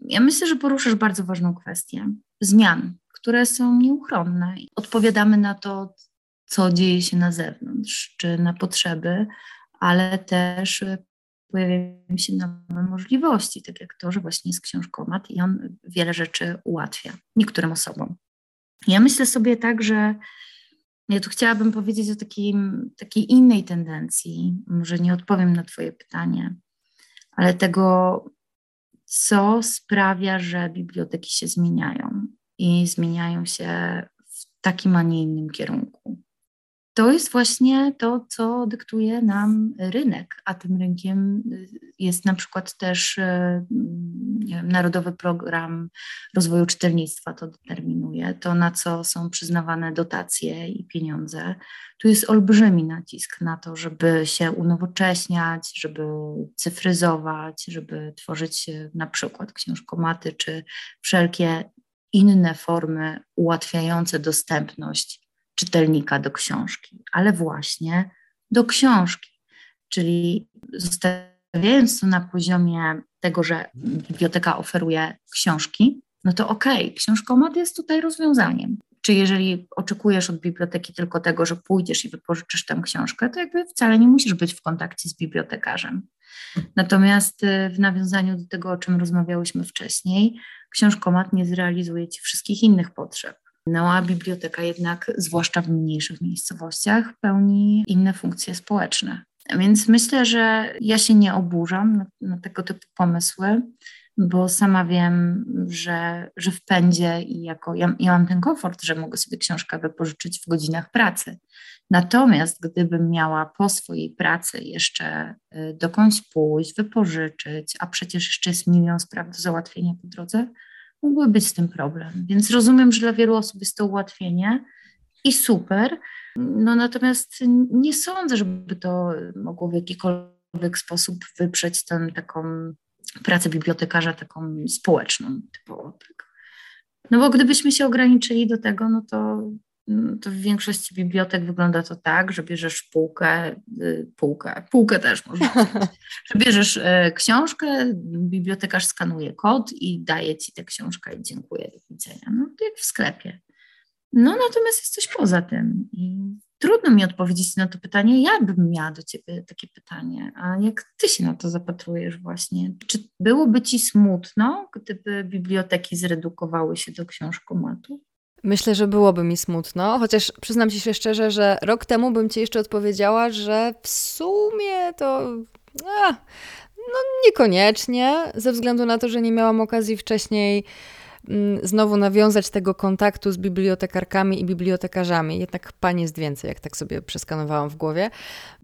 B: Ja myślę, że poruszasz bardzo ważną kwestię zmian, które są nieuchronne. Odpowiadamy na to co dzieje się na zewnątrz, czy na potrzeby, ale też pojawiają się nowe możliwości, tak jak to, że właśnie jest książkomat i on wiele rzeczy ułatwia niektórym osobom. Ja myślę sobie tak, że ja tu chciałabym powiedzieć o takim, takiej innej tendencji, może nie odpowiem na Twoje pytanie, ale tego, co sprawia, że biblioteki się zmieniają i zmieniają się w takim, a nie innym kierunku to jest właśnie to, co dyktuje nam rynek, a tym rynkiem y, jest na przykład też y, wiem, Narodowy Program Rozwoju Czytelnictwa, to determinuje, to na co są przyznawane dotacje i pieniądze. Tu jest olbrzymi nacisk na to, żeby się unowocześniać, żeby cyfryzować, żeby tworzyć y, na przykład książkomaty czy wszelkie inne formy ułatwiające dostępność czytelnika do książki, ale właśnie do książki. Czyli zostawiając to na poziomie tego, że biblioteka oferuje książki, no to okej, okay, książkomat jest tutaj rozwiązaniem. Czy jeżeli oczekujesz od biblioteki tylko tego, że pójdziesz i wypożyczysz tę książkę, to jakby wcale nie musisz być w kontakcie z bibliotekarzem. Natomiast y, w nawiązaniu do tego, o czym rozmawiałyśmy wcześniej, książkomat nie zrealizuje ci wszystkich innych potrzeb. No a biblioteka jednak, zwłaszcza w mniejszych miejscowościach, pełni inne funkcje społeczne. Więc myślę, że ja się nie oburzam na, na tego typu pomysły, bo sama wiem, że, że w pędzie i jako ja, ja mam ten komfort, że mogę sobie książkę wypożyczyć w godzinach pracy. Natomiast gdybym miała po swojej pracy jeszcze y, dokądś pójść, wypożyczyć, a przecież jeszcze jest milion spraw do załatwienia po drodze, mógłby być z tym problem. Więc rozumiem, że dla wielu osób jest to ułatwienie i super. No natomiast nie sądzę, żeby to mogło w jakikolwiek sposób wyprzeć tę taką pracę bibliotekarza, taką społeczną typowo. Tak. No bo gdybyśmy się ograniczyli do tego, no to to w większości bibliotek wygląda to tak, że bierzesz półkę, y, półkę, półkę też można że bierzesz y, książkę, bibliotekarz skanuje kod i daje ci tę książkę i dziękuję, do widzenia. No to jak w sklepie. No natomiast jest coś poza tym i trudno mi odpowiedzieć na to pytanie. Ja bym miała do ciebie takie pytanie, a jak ty się na to zapatrujesz właśnie? Czy byłoby ci smutno, gdyby biblioteki zredukowały się do książkomatu?
C: Myślę, że byłoby mi smutno, chociaż przyznam ci się szczerze, że rok temu bym ci jeszcze odpowiedziała, że w sumie to. A, no niekoniecznie, ze względu na to, że nie miałam okazji wcześniej mm, znowu nawiązać tego kontaktu z bibliotekarkami i bibliotekarzami. Jednak pani jest więcej, jak tak sobie przeskanowałam w głowie.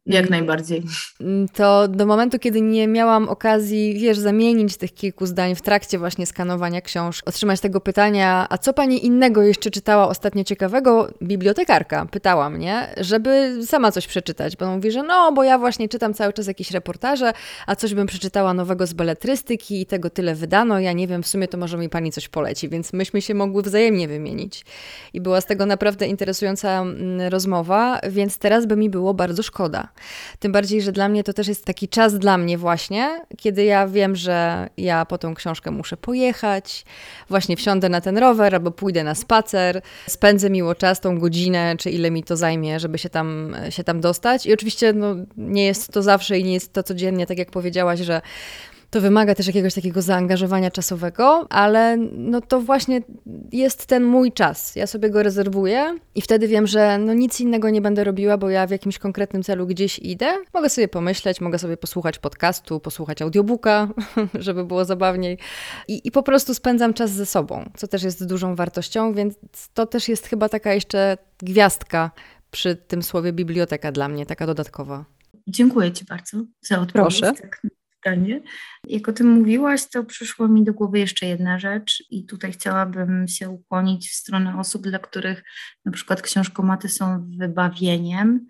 B: Jak najbardziej.
C: Mm, to do momentu, kiedy nie miałam okazji, wiesz, zamienić tych kilku zdań w trakcie właśnie skanowania książek, otrzymać tego pytania, a co pani innego jeszcze czytała ostatnio ciekawego? Bibliotekarka pytała mnie, żeby sama coś przeczytać, bo mówi, że no, bo ja właśnie czytam cały czas jakieś reportaże, a coś bym przeczytała nowego z beletrystyki i tego tyle wydano, ja nie wiem, w sumie to może mi pani coś poleci, więc myśmy się mogły wzajemnie wymienić. I była z tego naprawdę interesująca mm, rozmowa, więc teraz by mi było bardzo szkoda Tym bardziej, że dla mnie to też jest taki czas dla mnie właśnie, kiedy ja wiem, że ja po tą książkę muszę pojechać, właśnie wsiądę na ten rower albo pójdę na spacer, spędzę miło czas, tą godzinę, czy ile mi to zajmie, żeby się tam, się tam dostać. I oczywiście no, nie jest to zawsze i nie jest to codziennie, tak jak powiedziałaś, że to wymaga też jakiegoś takiego zaangażowania czasowego, ale no to właśnie jest ten mój czas. Ja sobie go rezerwuję i wtedy wiem, że no nic innego nie będę robiła, bo ja w jakimś konkretnym celu gdzieś idę. Mogę sobie pomyśleć, mogę sobie posłuchać podcastu, posłuchać audiobooka, żeby było zabawniej I, i po prostu spędzam czas ze sobą, co też jest dużą wartością, więc to też jest chyba taka jeszcze gwiazdka przy tym słowie biblioteka dla mnie, taka dodatkowa.
B: Dziękuję Ci bardzo za odpowiedź. Proszę. Pytanie. Jak o tym mówiłaś, to przyszła mi do głowy jeszcze jedna rzecz, i tutaj chciałabym się ukłonić w stronę osób, dla których na przykład książkomaty są wybawieniem,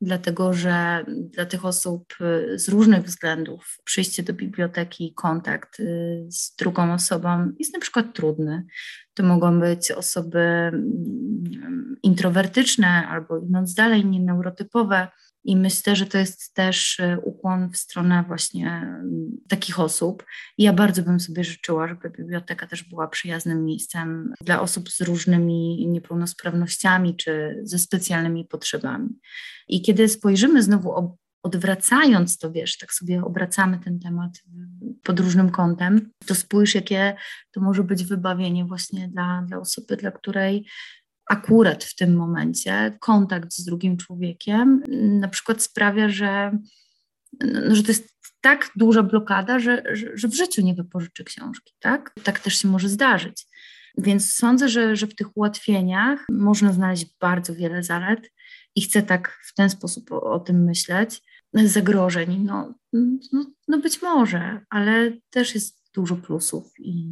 B: dlatego że dla tych osób y, z różnych względów przyjście do biblioteki kontakt y, z drugą osobą jest na przykład trudny. To mogą być osoby mm, introwertyczne albo idąc dalej, nieneurotypowe i myślę, że to jest też e, ukłon w stronę właśnie mm, takich osób. I ja bardzo bym sobie życzyła, żeby biblioteka też była przyjaznym miejscem dla osób z różnymi niepełnosprawnościami czy ze specjalnymi potrzebami. I kiedy spojrzymy znowu odwracając to, wiesz, tak sobie obracamy ten temat pod różnym kątem, to spójrz, jakie to może być wybawienie właśnie dla, dla osoby, dla której akurat w tym momencie kontakt z drugim człowiekiem na przykład sprawia, że, no, że to jest tak duża blokada, że, że, w życiu nie wypożyczy książki, tak? Tak też się może zdarzyć. Więc sądzę, że, że w tych ułatwieniach można znaleźć bardzo wiele zalet i chcę tak w ten sposób o, o tym myśleć. Zagrożeń, no, no, no być może, ale też jest dużo plusów i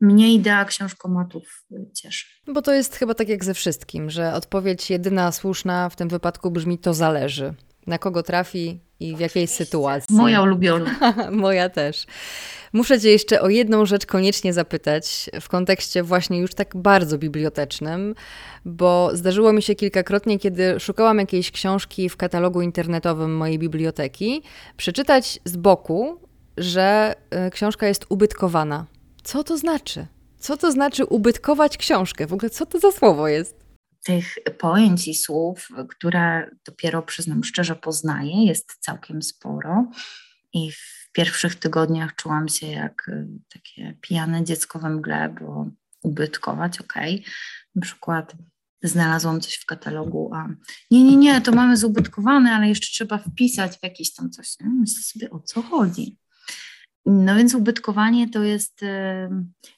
B: mnie idea książkomatów cieszy.
C: Bo to jest chyba tak jak ze wszystkim, że odpowiedź jedyna słuszna w tym wypadku brzmi to zależy. Na kogo trafi i w jakiej sytuacji.
B: Moja ulubiona.
C: Moja też. Muszę Cię jeszcze o jedną rzecz koniecznie zapytać w kontekście właśnie już tak bardzo bibliotecznym, bo zdarzyło mi się kilkakrotnie, kiedy szukałam jakiejś książki w katalogu internetowym mojej biblioteki, przeczytać z boku, że y, książka jest ubytkowana co to znaczy? Co to znaczy ubytkować książkę? W ogóle co to za słowo jest?
B: Tych pojęć i słów, które dopiero przyznam szczerze poznaję, jest całkiem sporo. I w pierwszych tygodniach czułam się jak y, takie pijane dziecko we mgle, bo ubytkować, ok. Na przykład znalazłam coś w katalogu, a nie, nie, nie, to mamy zubytkowane, ale jeszcze trzeba wpisać w jakieś tam coś. Myślę sobie, o co chodzi. No więc ubytkowanie to jest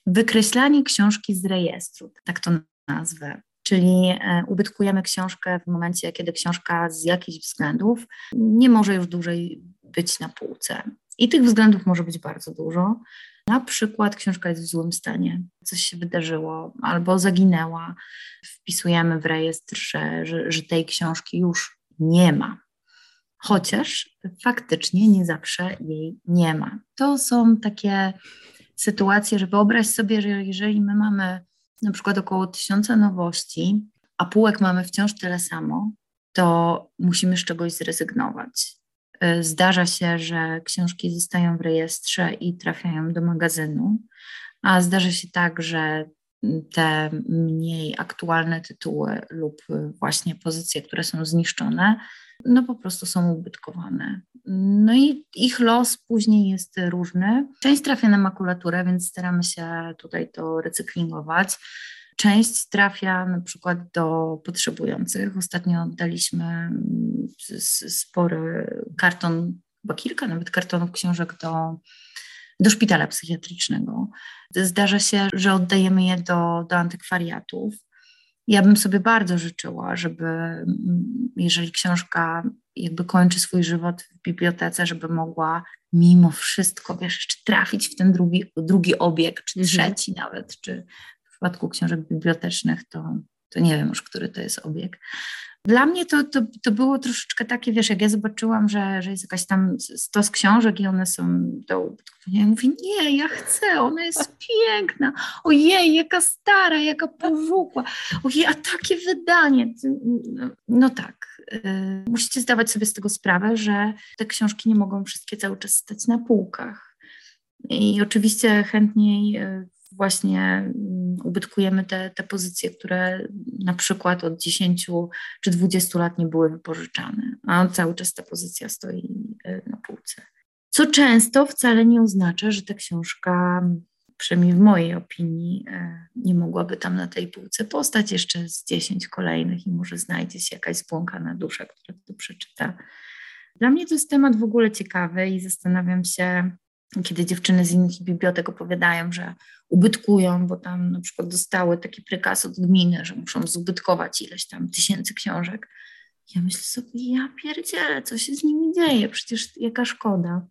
B: wykreślanie książki z rejestru, tak to nazwę. Czyli e, ubytkujemy książkę w momencie, kiedy książka z jakichś względów nie może już dłużej być na półce. I tych względów może być bardzo dużo. Na przykład książka jest w złym stanie, coś się wydarzyło albo zaginęła. Wpisujemy w rejestr, że, że, że tej książki już nie ma chociaż faktycznie nie zawsze jej nie ma. To są takie sytuacje, że wyobraź sobie, że jeżeli my mamy na przykład około tysiąca nowości, a półek mamy wciąż tyle samo, to musimy z czegoś zrezygnować. Y, zdarza się, że książki zostają w rejestrze i trafiają do magazynu, a zdarza się tak, że te mniej aktualne tytuły lub właśnie pozycje, które są zniszczone, no po prostu są ubytkowane. No i ich los później jest różny. Część trafia na makulaturę, więc staramy się tutaj to recyklingować. Część trafia na przykład do potrzebujących. Ostatnio oddaliśmy spory karton, chyba kilka nawet kartonów książek do, do szpitala psychiatrycznego. Zdarza się, że oddajemy je do, do antykwariatów. Ja bym sobie bardzo życzyła, żeby mm, jeżeli książka jakby kończy swój żywot w bibliotece, żeby mogła mimo wszystko, wiesz, jeszcze trafić w ten drugi, drugi obieg, czy mhm. trzeci nawet, czy w przypadku książek bibliotecznych to, to nie wiem już, który to jest obieg, Dla mnie to, to, to było troszeczkę takie, wiesz, jak ja zobaczyłam, że, że jest jakaś tam stos książek i one są do ja mówię, nie, ja chcę, ona jest piękna. Ojej, jaka stara, jaka powłókła. Ojej, a takie wydanie. No tak, yy, musicie zdawać sobie z tego sprawę, że te książki nie mogą wszystkie cały czas stać na półkach. I oczywiście chętniej yy, właśnie mm, ubytkujemy te, te pozycje, które na przykład od 10 czy 20 lat nie były wypożyczane, a cały czas ta pozycja stoi y, na półce. Co często wcale nie oznacza, że ta książka, przynajmniej w mojej opinii, y, nie mogłaby tam na tej półce postać jeszcze z 10 kolejnych i może znajdzie się jakaś zbłąkana dusza, która to przeczyta. Dla mnie to jest temat w ogóle ciekawy i zastanawiam się, kiedy dziewczyny z innych bibliotek opowiadają, że ubytkują, bo tam na przykład dostały taki prykaz od gminy, że muszą zubytkować ileś tam tysięcy książek. Ja myślę sobie, ja pierdzielę, co się z nimi dzieje, przecież jaka szkoda.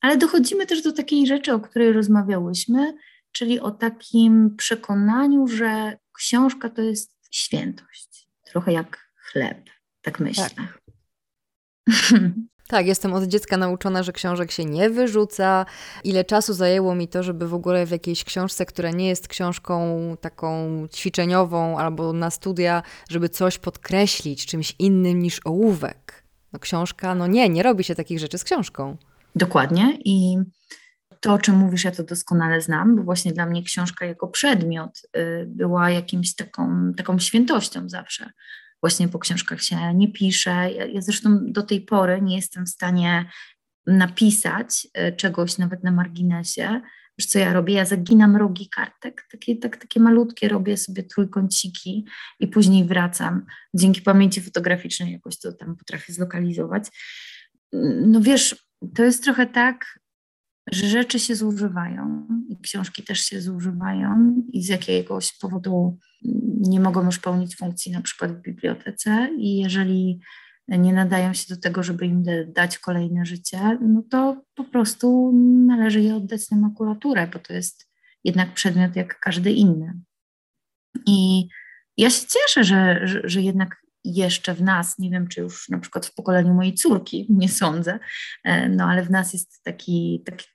B: Ale dochodzimy też do takiej rzeczy, o której rozmawiałyśmy, czyli o takim przekonaniu, że książka to jest świętość. Trochę jak chleb, tak myślę. Tak.
C: Tak, jestem od dziecka nauczona, że książek się nie wyrzuca. Ile czasu zajęło mi to, żeby w ogóle w jakiejś książce, która nie jest książką taką ćwiczeniową albo na studia, żeby coś podkreślić czymś innym niż ołówek. No książka, no nie, nie robi się takich rzeczy z książką.
B: Dokładnie i to, o czym mówisz, ja to doskonale znam, bo właśnie dla mnie książka jako przedmiot y, była jakimś taką, taką świętością zawsze właśnie po książkach się nie pisze. Ja, ja zresztą do tej pory nie jestem w stanie napisać e, czegoś nawet na marginesie. Wiesz co ja robię? Ja zaginam rogi kartek, takie, tak, takie malutkie robię sobie trójkąciki i później wracam. Dzięki pamięci fotograficznej jakoś to tam potrafię zlokalizować. No wiesz, to jest trochę tak, że rzeczy się zużywają i książki też się zużywają i z jakiegoś powodu nie mogą już pełnić funkcji na przykład w bibliotece i jeżeli nie nadają się do tego, żeby im dać kolejne życie, no to po prostu należy je oddać na makulaturę, bo to jest jednak przedmiot jak każdy inny. I ja się cieszę, że, że, że jednak jeszcze w nas, nie wiem czy już na przykład w pokoleniu mojej córki, nie sądzę, e, no ale w nas jest taki, taki,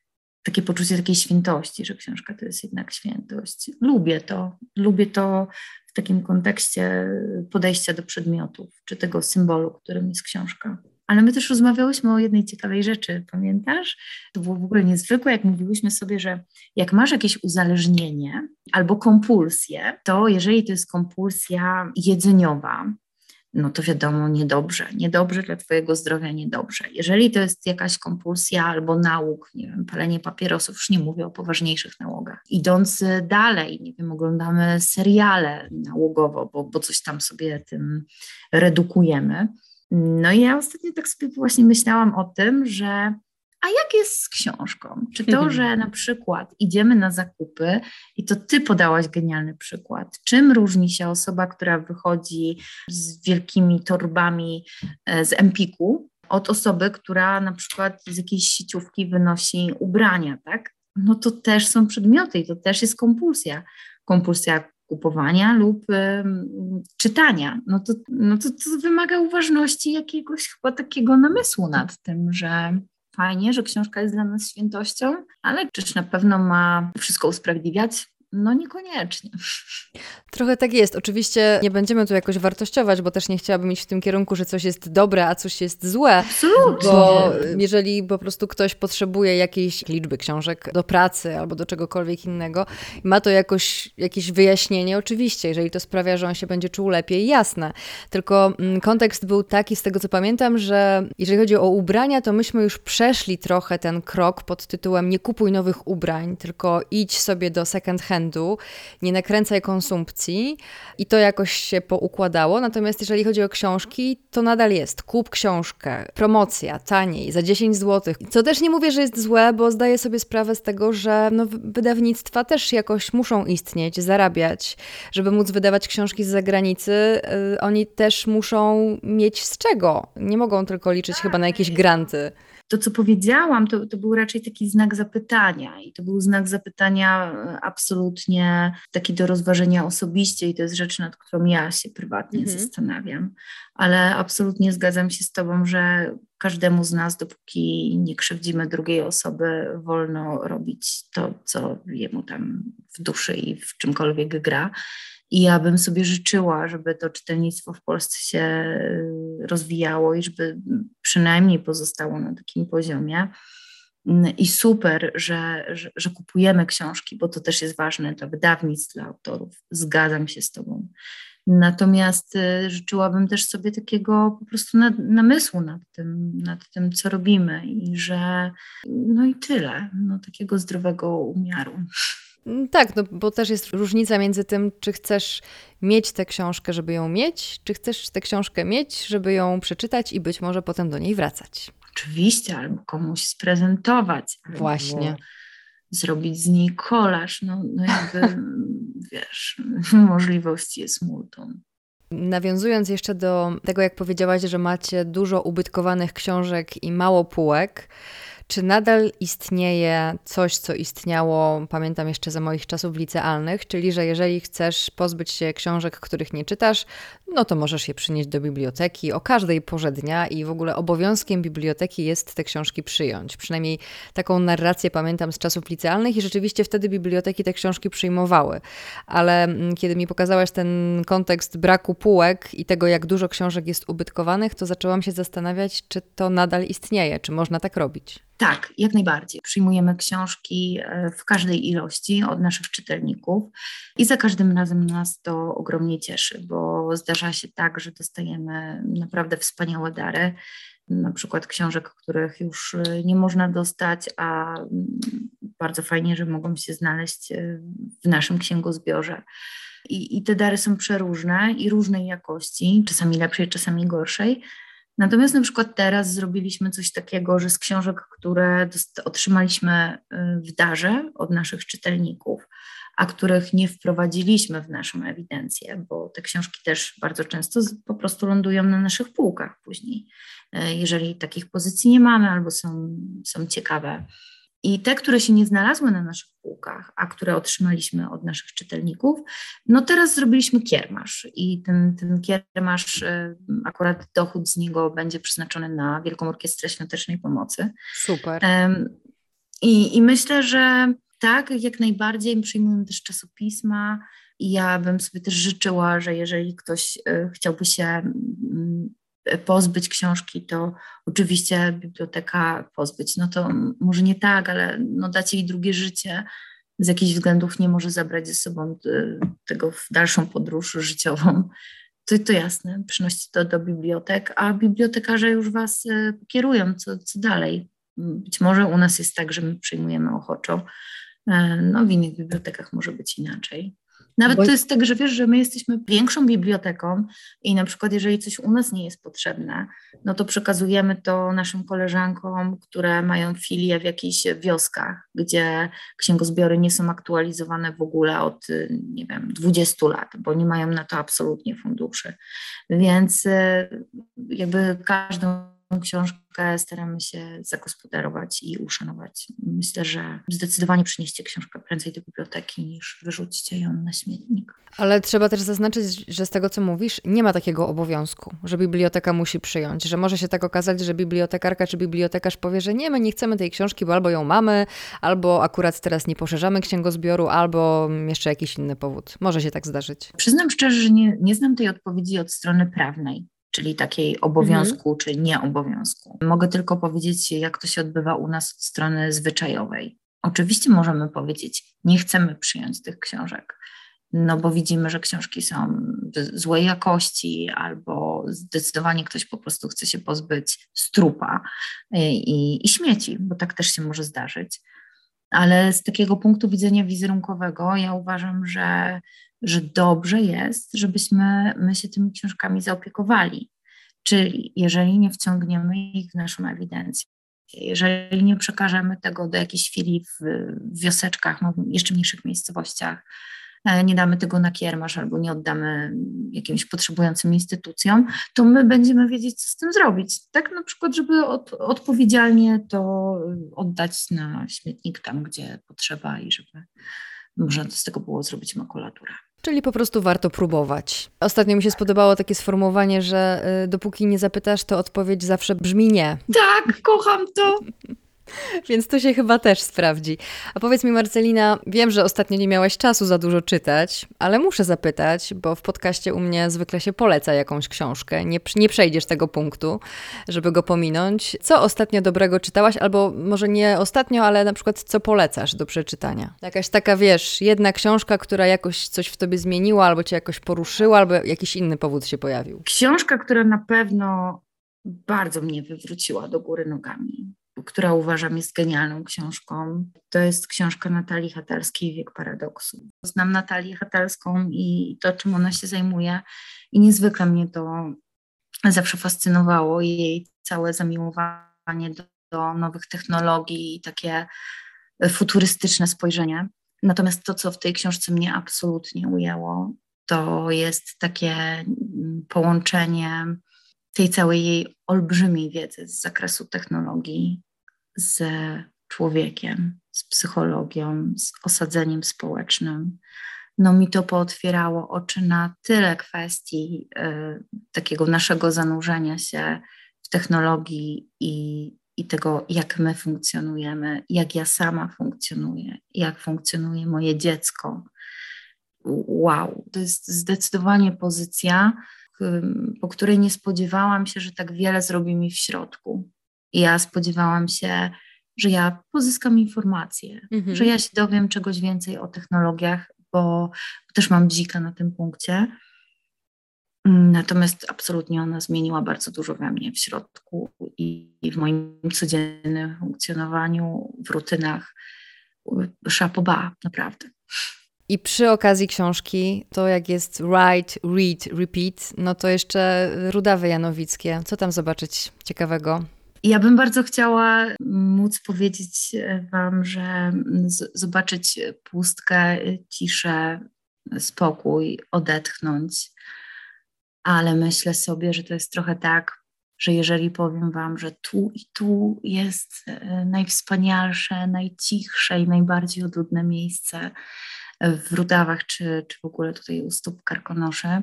B: takie poczucie takiej świętości, że książka to jest jednak świętość. Lubię to, lubię to w takim kontekście podejścia do przedmiotów, czy tego symbolu, którym jest książka. Ale my też rozmawiałyśmy o jednej ciekawej rzeczy, pamiętasz? To było w ogóle niezwykłe, jak mówiłyśmy sobie, że jak masz jakieś uzależnienie albo kompulsję, to jeżeli to jest kompulsja jedzeniowa, no to wiadomo, niedobrze, niedobrze dla Twojego zdrowia, niedobrze. Jeżeli to jest jakaś kompulsja albo nałóg, nie wiem, palenie papierosów, już nie mówię o poważniejszych nałogach. Idąc dalej, nie wiem, oglądamy seriale nałogowo, bo, bo coś tam sobie tym redukujemy. No i ja ostatnio tak sobie właśnie myślałam o tym, że a jak jest z książką? Czy to, że na przykład idziemy na zakupy i to ty podałaś genialny przykład. Czym różni się osoba, która wychodzi z wielkimi torbami e, z Empiku od osoby, która na przykład z jakiejś sieciówki wynosi ubrania, tak? No to też są przedmioty i to też jest kompulsja. Kompulsja kupowania lub czytania. No to, no to, to wymaga uważności jakiegoś chyba takiego namysłu nad tym, że fajnie, że książka jest dla nas świętością, ale czyż na pewno ma wszystko usprawiedliwiać? No niekoniecznie.
C: Trochę tak jest. Oczywiście nie będziemy tu jakoś wartościować, bo też nie chciałabym iść w tym kierunku, że coś jest dobre, a coś jest złe.
B: Absolutnie.
C: Bo jeżeli po prostu ktoś potrzebuje jakiejś liczby książek do pracy albo do czegokolwiek innego, ma to jakoś, jakieś wyjaśnienie, oczywiście, jeżeli to sprawia, że on się będzie czuł lepiej, jasne. Tylko mm, kontekst był taki, z tego co pamiętam, że jeżeli chodzi o ubrania, to myśmy już przeszli trochę ten krok pod tytułem nie kupuj nowych ubrań, tylko idź sobie do second nie nakręcaj konsumpcji i to jakoś się poukładało. Natomiast jeżeli chodzi o książki, to nadal jest kup książkę, promocja, taniej, za 10 zł. Co też nie mówię, że jest złe, bo zdaję sobie sprawę z tego, że no, wydawnictwa też jakoś muszą istnieć, zarabiać, żeby móc wydawać książki z zagranicy. Yy, oni też muszą mieć z czego. Nie mogą tylko liczyć chyba na jakieś granty
B: to, co powiedziałam, to, to był raczej taki znak zapytania i to był znak zapytania e, absolutnie absolutnie taki do rozważenia osobiście i to jest rzecz, nad którą ja się prywatnie mhm. zastanawiam, ale absolutnie zgadzam się z Tobą, że każdemu z nas, dopóki nie krzywdzimy drugiej osoby, wolno robić to, co jemu tam w duszy i w czymkolwiek gra. I ja bym sobie życzyła, żeby to czytelnictwo w Polsce się y, rozwijało i żeby przynajmniej pozostało na takim poziomie. I super, że, że, że, kupujemy książki, bo to też jest ważne dla wydawnictw, dla autorów. Zgadzam się z Tobą. Natomiast y, życzyłabym też sobie takiego po prostu namysłu nad tym, nad tym, co robimy i że no i tyle, no, takiego zdrowego umiaru.
C: Mm, tak, no bo też jest różnica między tym, czy chcesz mieć tę książkę, żeby ją mieć, czy chcesz tę książkę mieć, żeby ją przeczytać i być może potem do niej wracać.
B: Oczywiście, albo komuś sprezentować.
C: Właśnie.
B: Zrobić z niej kolaż. No, no jakby, wiesz, możliwości jest multum.
C: Nawiązując jeszcze do tego, jak powiedziałaś, że macie dużo ubytkowanych książek i mało półek, czy nadal istnieje coś, co istniało, pamiętam jeszcze za moich czasów licealnych, czyli że jeżeli chcesz pozbyć się książek, których nie czytasz, no to możesz je przynieść do biblioteki o każdej porze dnia i w ogóle obowiązkiem biblioteki jest te książki przyjąć. Przynajmniej taką narrację pamiętam z czasów licealnych i rzeczywiście wtedy biblioteki te książki przyjmowały. Ale mm, kiedy mi pokazałaś ten kontekst braku półek i tego, jak dużo książek jest ubytkowanych, to zaczęłam się zastanawiać, czy to nadal istnieje, czy można tak robić.
B: Tak, jak najbardziej. Przyjmujemy książki e, w każdej ilości od naszych czytelników i za każdym razem nas to ogromnie cieszy, bo zdarza się tak, że dostajemy naprawdę wspaniałe dary, na przykład książek, których już e, nie można dostać, a mm, bardzo fajnie, że mogą się znaleźć e, w naszym księgozbiorze. I, I te dary są przeróżne i różnej jakości, czasami lepszej, czasami gorszej Natomiast na przykład teraz zrobiliśmy coś takiego, że z książek, które otrzymaliśmy y, w darze od naszych czytelników, a których nie wprowadziliśmy w naszą ewidencję, bo te książki też bardzo często po prostu lądują na naszych półkach później, y, jeżeli takich pozycji nie mamy albo są, są ciekawe i te, które się nie znalazły na naszych półkach, a które otrzymaliśmy od naszych czytelników, no teraz zrobiliśmy kiermasz i ten, ten kiermasz, y, akurat dochód z niego będzie przeznaczony na Wielką Orkiestrę Świątecznej Pomocy.
C: Super.
B: I, I myślę, że tak, jak najbardziej przyjmujemy też czasopisma i ja bym sobie też życzyła, że jeżeli ktoś y, chciałby się mm, pozbyć książki, to oczywiście biblioteka pozbyć. No to może nie tak, ale no dać jej drugie życie. Z jakichś względów nie może zabrać ze sobą y, tego w dalszą podróż życiową. To, to jasne, przynoście to do bibliotek, a bibliotekarze już Was y, kierują, co, co dalej. Być może u nas jest tak, że my przyjmujemy ochoczo, e, no w innych bibliotekach może być inaczej. Nawet Bo... to jest tak, że wiesz, że my jesteśmy większą biblioteką i na przykład jeżeli coś u nas nie jest potrzebne, no to przekazujemy to naszym koleżankom, które mają filię w jakichś wioskach, gdzie księgozbiory nie są aktualizowane w ogóle od, nie wiem, 20 lat, bo nie mają na to absolutnie funduszy. Więc e, jakby każdą książkę staramy się zagospodarować i uszanować. Myślę, że zdecydowanie przynieście książkę prędzej do biblioteki niż wyrzucicie ją na śmietnik.
C: Ale trzeba też zaznaczyć, że z tego co mówisz, nie ma takiego obowiązku, że biblioteka musi przyjąć, że może się tak okazać, że bibliotekarka czy bibliotekarz powie, że nie, my nie chcemy tej książki, bo albo ją mamy, albo akurat teraz nie poszerzamy księgozbioru, albo jeszcze jakiś inny powód. Może się tak zdarzyć.
B: Przyznam szczerze, że nie, nie znam tej odpowiedzi od strony prawnej czyli takiej obowiązku mhm. czy nieobowiązku. Mogę tylko powiedzieć, jak to się odbywa u nas od strony zwyczajowej. Oczywiście możemy powiedzieć, nie chcemy przyjąć tych książek, no bo widzimy, że książki są złej jakości, albo zdecydowanie ktoś po prostu chce się pozbyć strupa i, i, i śmieci, bo tak też się może zdarzyć. Ale z takiego punktu widzenia wizerunkowego, ja uważam, że że dobrze jest, żebyśmy my się tymi książkami zaopiekowali. Czyli jeżeli nie wciągniemy ich w naszą ewidencję, jeżeli nie przekażemy tego do jakiejś w, w wioseczkach, no, jeszcze mniejszych miejscowościach, e, nie damy tego na kiermasz albo nie oddamy jakimś potrzebującym instytucjom, to my będziemy wiedzieć, co z tym zrobić. Tak na przykład, żeby od, odpowiedzialnie to oddać na śmietnik tam, gdzie potrzeba i żeby można z tego było zrobić makulaturę.
C: Czyli po prostu warto próbować. Ostatnio mi się spodobało takie sformułowanie, że y, dopóki nie zapytasz, to odpowiedź zawsze brzmi nie.
B: Tak, kocham to.
C: Więc to się chyba też sprawdzi. A powiedz mi, Marcelina, wiem, że ostatnio nie miałaś czasu za dużo czytać, ale muszę zapytać, bo w podcaście u mnie zwykle się poleca jakąś książkę. Nie, nie przejdziesz tego punktu, żeby go pominąć. Co ostatnio dobrego czytałaś, albo może nie ostatnio, ale na przykład co polecasz do przeczytania? Jakaś taka, wiesz, jedna książka, która jakoś coś w tobie zmieniła, albo cię jakoś poruszyła, albo jakiś inny powód się pojawił.
B: Książka, która na pewno bardzo mnie wywróciła do góry nogami która uważam jest genialną książką. To jest książka Natalii Hatalskiej Wiek Paradoksu. Znam Natalię Hatalską i to, czym ona się zajmuje i niezwykle mnie to zawsze fascynowało. Jej całe zamiłowanie do, do nowych technologii i takie futurystyczne spojrzenie. Natomiast to, co w tej książce mnie absolutnie ujęło, to jest takie mm, połączenie tej całej jej olbrzymiej wiedzy z zakresu technologii ze człowiekiem, z psychologią, z osadzeniem społecznym. No mi to pootwierało oczy na tyle kwestii y, takiego naszego zanurzenia się w technologii i, i tego, jak my funkcjonujemy, jak ja sama funkcjonuję, jak funkcjonuje moje dziecko. Wow, to jest zdecydowanie pozycja, po której nie spodziewałam się, że tak wiele zrobi mi w środku. Ja spodziewałam się, że ja pozyskam informacje, mhm. że ja się dowiem czegoś więcej o technologiach, bo też mam dzika na tym punkcie. Natomiast absolutnie ona zmieniła bardzo dużo we mnie w środku i, w moim codziennym funkcjonowaniu, w rutynach. Szapoba, naprawdę.
C: I przy okazji książki, to jak jest write, read, repeat, no to jeszcze Rudawy Janowickie. Co tam zobaczyć ciekawego?
B: Ja bym bardzo chciała móc powiedzieć Wam, że zobaczyć pustkę, ciszę, spokój, odetchnąć, ale myślę sobie, że to jest trochę tak, że jeżeli powiem Wam, że tu i tu jest e, najwspanialsze, najcichsze i najbardziej odludne miejsce w Rudawach, czy, czy w ogóle tutaj u stóp Karkonosze,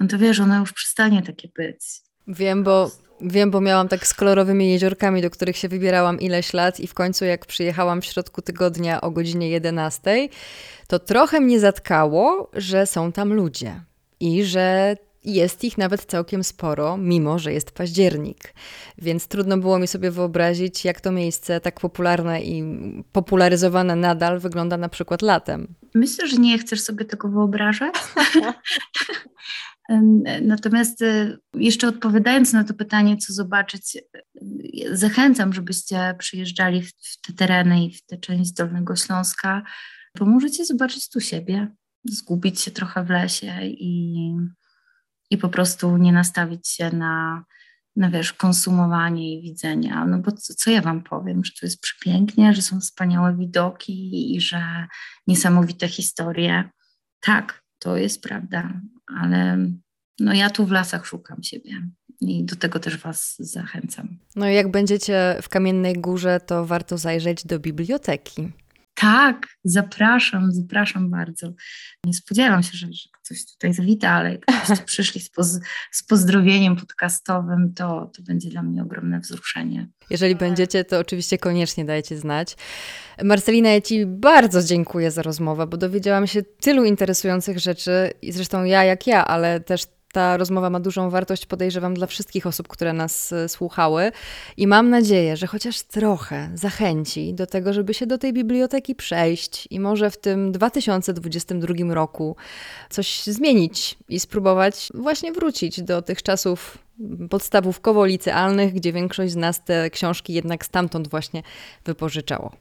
B: no to wiesz, ona już przestanie takie być.
C: Wiem, bo Wiem, bo miałam tak z kolorowymi jeziorkami, do których się wybierałam ileś lat i w końcu jak przyjechałam w środku tygodnia o godzinie 11, to trochę mnie zatkało, że są tam ludzie i że jest ich nawet całkiem sporo, mimo że jest październik. Więc trudno było mi sobie wyobrazić, jak to miejsce tak popularne i popularyzowane nadal wygląda na przykład latem.
B: Myślę, że nie chcesz sobie tego wyobrażać. Natomiast e, jeszcze odpowiadając na to pytanie, co zobaczyć, e, zachęcam, żebyście przyjeżdżali w, te tereny i w tę część Dolnego Śląska, bo możecie zobaczyć tu siebie, zgubić się trochę w lesie i, i po prostu nie nastawić się na, na wiesz, konsumowanie i widzenia. No bo co, co ja wam powiem, że tu jest przepięknie, że są wspaniałe widoki i że niesamowite historie. Tak, to jest prawda, ale no ja tu w lasach szukam siebie i do tego też Was zachęcam.
C: No i jak będziecie w Kamiennej Górze, to warto zajrzeć do biblioteki.
B: Tak, zapraszam, zapraszam bardzo. Nie spodziewam się, że, że ktoś tutaj zawita, ale jakbyście przyszli z, poz, z pozdrowieniem podcastowym, to, to będzie dla mnie ogromne wzruszenie.
C: Jeżeli będziecie, to oczywiście koniecznie dajcie znać. Marcelina, ja Ci bardzo dziękuję za rozmowę, bo dowiedziałam się tylu interesujących rzeczy i zresztą ja jak ja, ale też ta rozmowa ma dużą wartość, podejrzewam, dla wszystkich osób, które nas e, słuchały. I mam nadzieję, że chociaż trochę zachęci do tego, żeby się do tej biblioteki przejść i może w tym 2022 roku coś zmienić i spróbować właśnie wrócić do tych czasów podstawówkowo-licealnych, gdzie większość z nas te książki jednak stamtąd właśnie wypożyczało.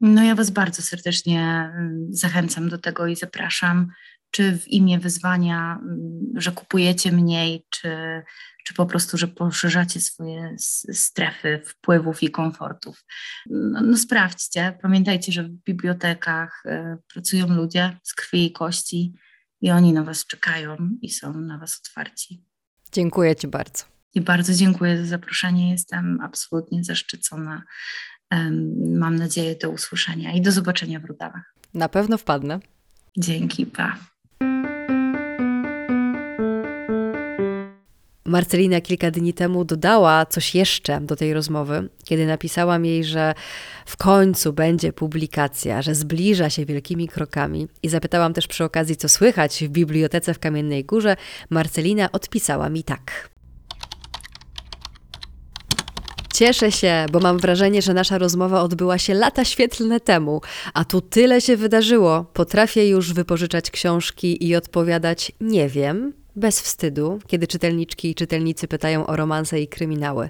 B: No ja Was bardzo serdecznie mm, zachęcam do tego i zapraszam czy w imię wyzwania, mm, że kupujecie mniej, czy, czy po prostu, że poszerzacie swoje strefy wpływów i komfortów. No, no sprawdźcie. Pamiętajcie, że w bibliotekach y, pracują ludzie z krwi i kości i oni na Was czekają i są na Was otwarci.
C: Dziękuję Ci bardzo.
B: I bardzo dziękuję za zaproszenie. Jestem absolutnie zaszczycona. Mam nadzieję do usłyszenia i do zobaczenia w Rudawach.
C: Na pewno wpadnę.
B: Dzięki, pa.
C: Marcelina kilka dni temu dodała coś jeszcze do tej rozmowy, kiedy napisałam jej, że w końcu będzie publikacja, że zbliża się wielkimi krokami. I zapytałam też przy okazji, co słychać w bibliotece w Kamiennej Górze. Marcelina odpisała mi tak. Cieszę się, bo mam wrażenie, że nasza rozmowa odbyła się lata świetlne temu, a tu tyle się wydarzyło. Potrafię już wypożyczać książki i odpowiadać nie wiem, bez wstydu, kiedy czytelniczki i czytelnicy pytają o romanse i kryminały.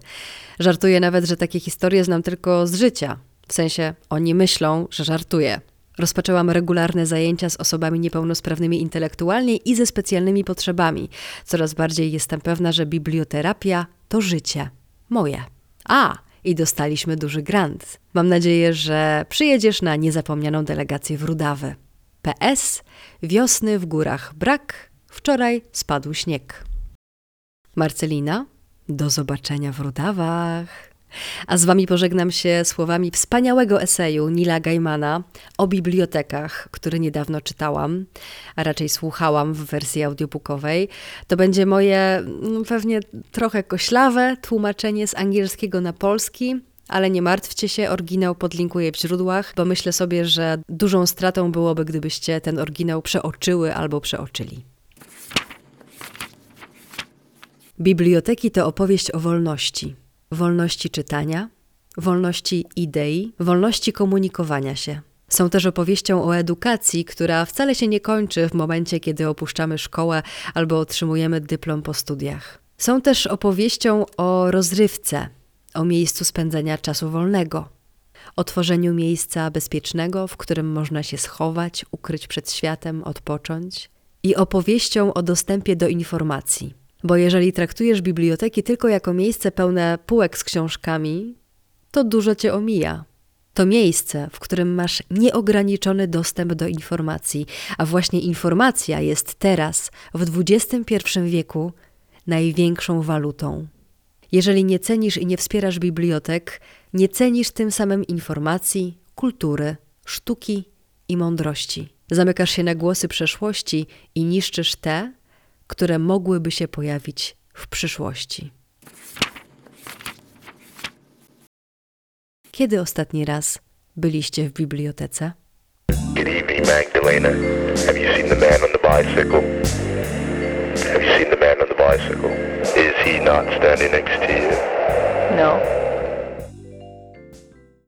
C: Żartuję nawet, że takie historie znam tylko z życia. W sensie oni myślą, że żartuję. Rozpoczęłam regularne zajęcia z osobami niepełnosprawnymi intelektualnie i ze specjalnymi potrzebami. Coraz bardziej jestem pewna, że biblioterapia to życie. Moje. A, i dostaliśmy duży grant. Mam nadzieję, że przyjedziesz na niezapomnianą delegację w Rudawy. PS. Wiosny w górach brak, wczoraj spadł śnieg. Marcelina, do zobaczenia w Rudawach. A z wami pożegnam się słowami wspaniałego eseju Nila Gaimana o bibliotekach, który niedawno czytałam, a raczej słuchałam w wersji audiobookowej. To będzie moje no, pewnie trochę koślawe tłumaczenie z angielskiego na polski, ale nie martwcie się, oryginał podlinkuję w źródłach, bo myślę sobie, że dużą stratą byłoby, gdybyście ten oryginał przeoczyły albo przeoczyli. Biblioteki to opowieść o wolności. Wolności czytania, wolności idei, wolności komunikowania się. Są też opowieścią o edukacji, która wcale się nie kończy w momencie, kiedy opuszczamy szkołę albo otrzymujemy dyplom po studiach. Są też opowieścią o rozrywce, o miejscu spędzania czasu wolnego, o tworzeniu miejsca bezpiecznego, w którym można się schować, ukryć przed światem, odpocząć, i opowieścią o dostępie do informacji. Bo jeżeli traktujesz biblioteki tylko jako miejsce pełne półek z książkami, to dużo cię omija. To miejsce, w którym masz nieograniczony dostęp do informacji, a właśnie informacja jest teraz, w XXI wieku, największą walutą. Jeżeli nie cenisz i nie wspierasz bibliotek, nie cenisz tym samym informacji, kultury, sztuki i mądrości. Zamykasz się na głosy przeszłości i niszczysz te, które mogłyby się pojawić w przyszłości. Kiedy ostatni raz byliście w bibliotece?
D: Good evening, Magdalena. Have you seen the man on the bicycle? Have you seen the man on the bicycle? Is he not standing next to you?
E: No.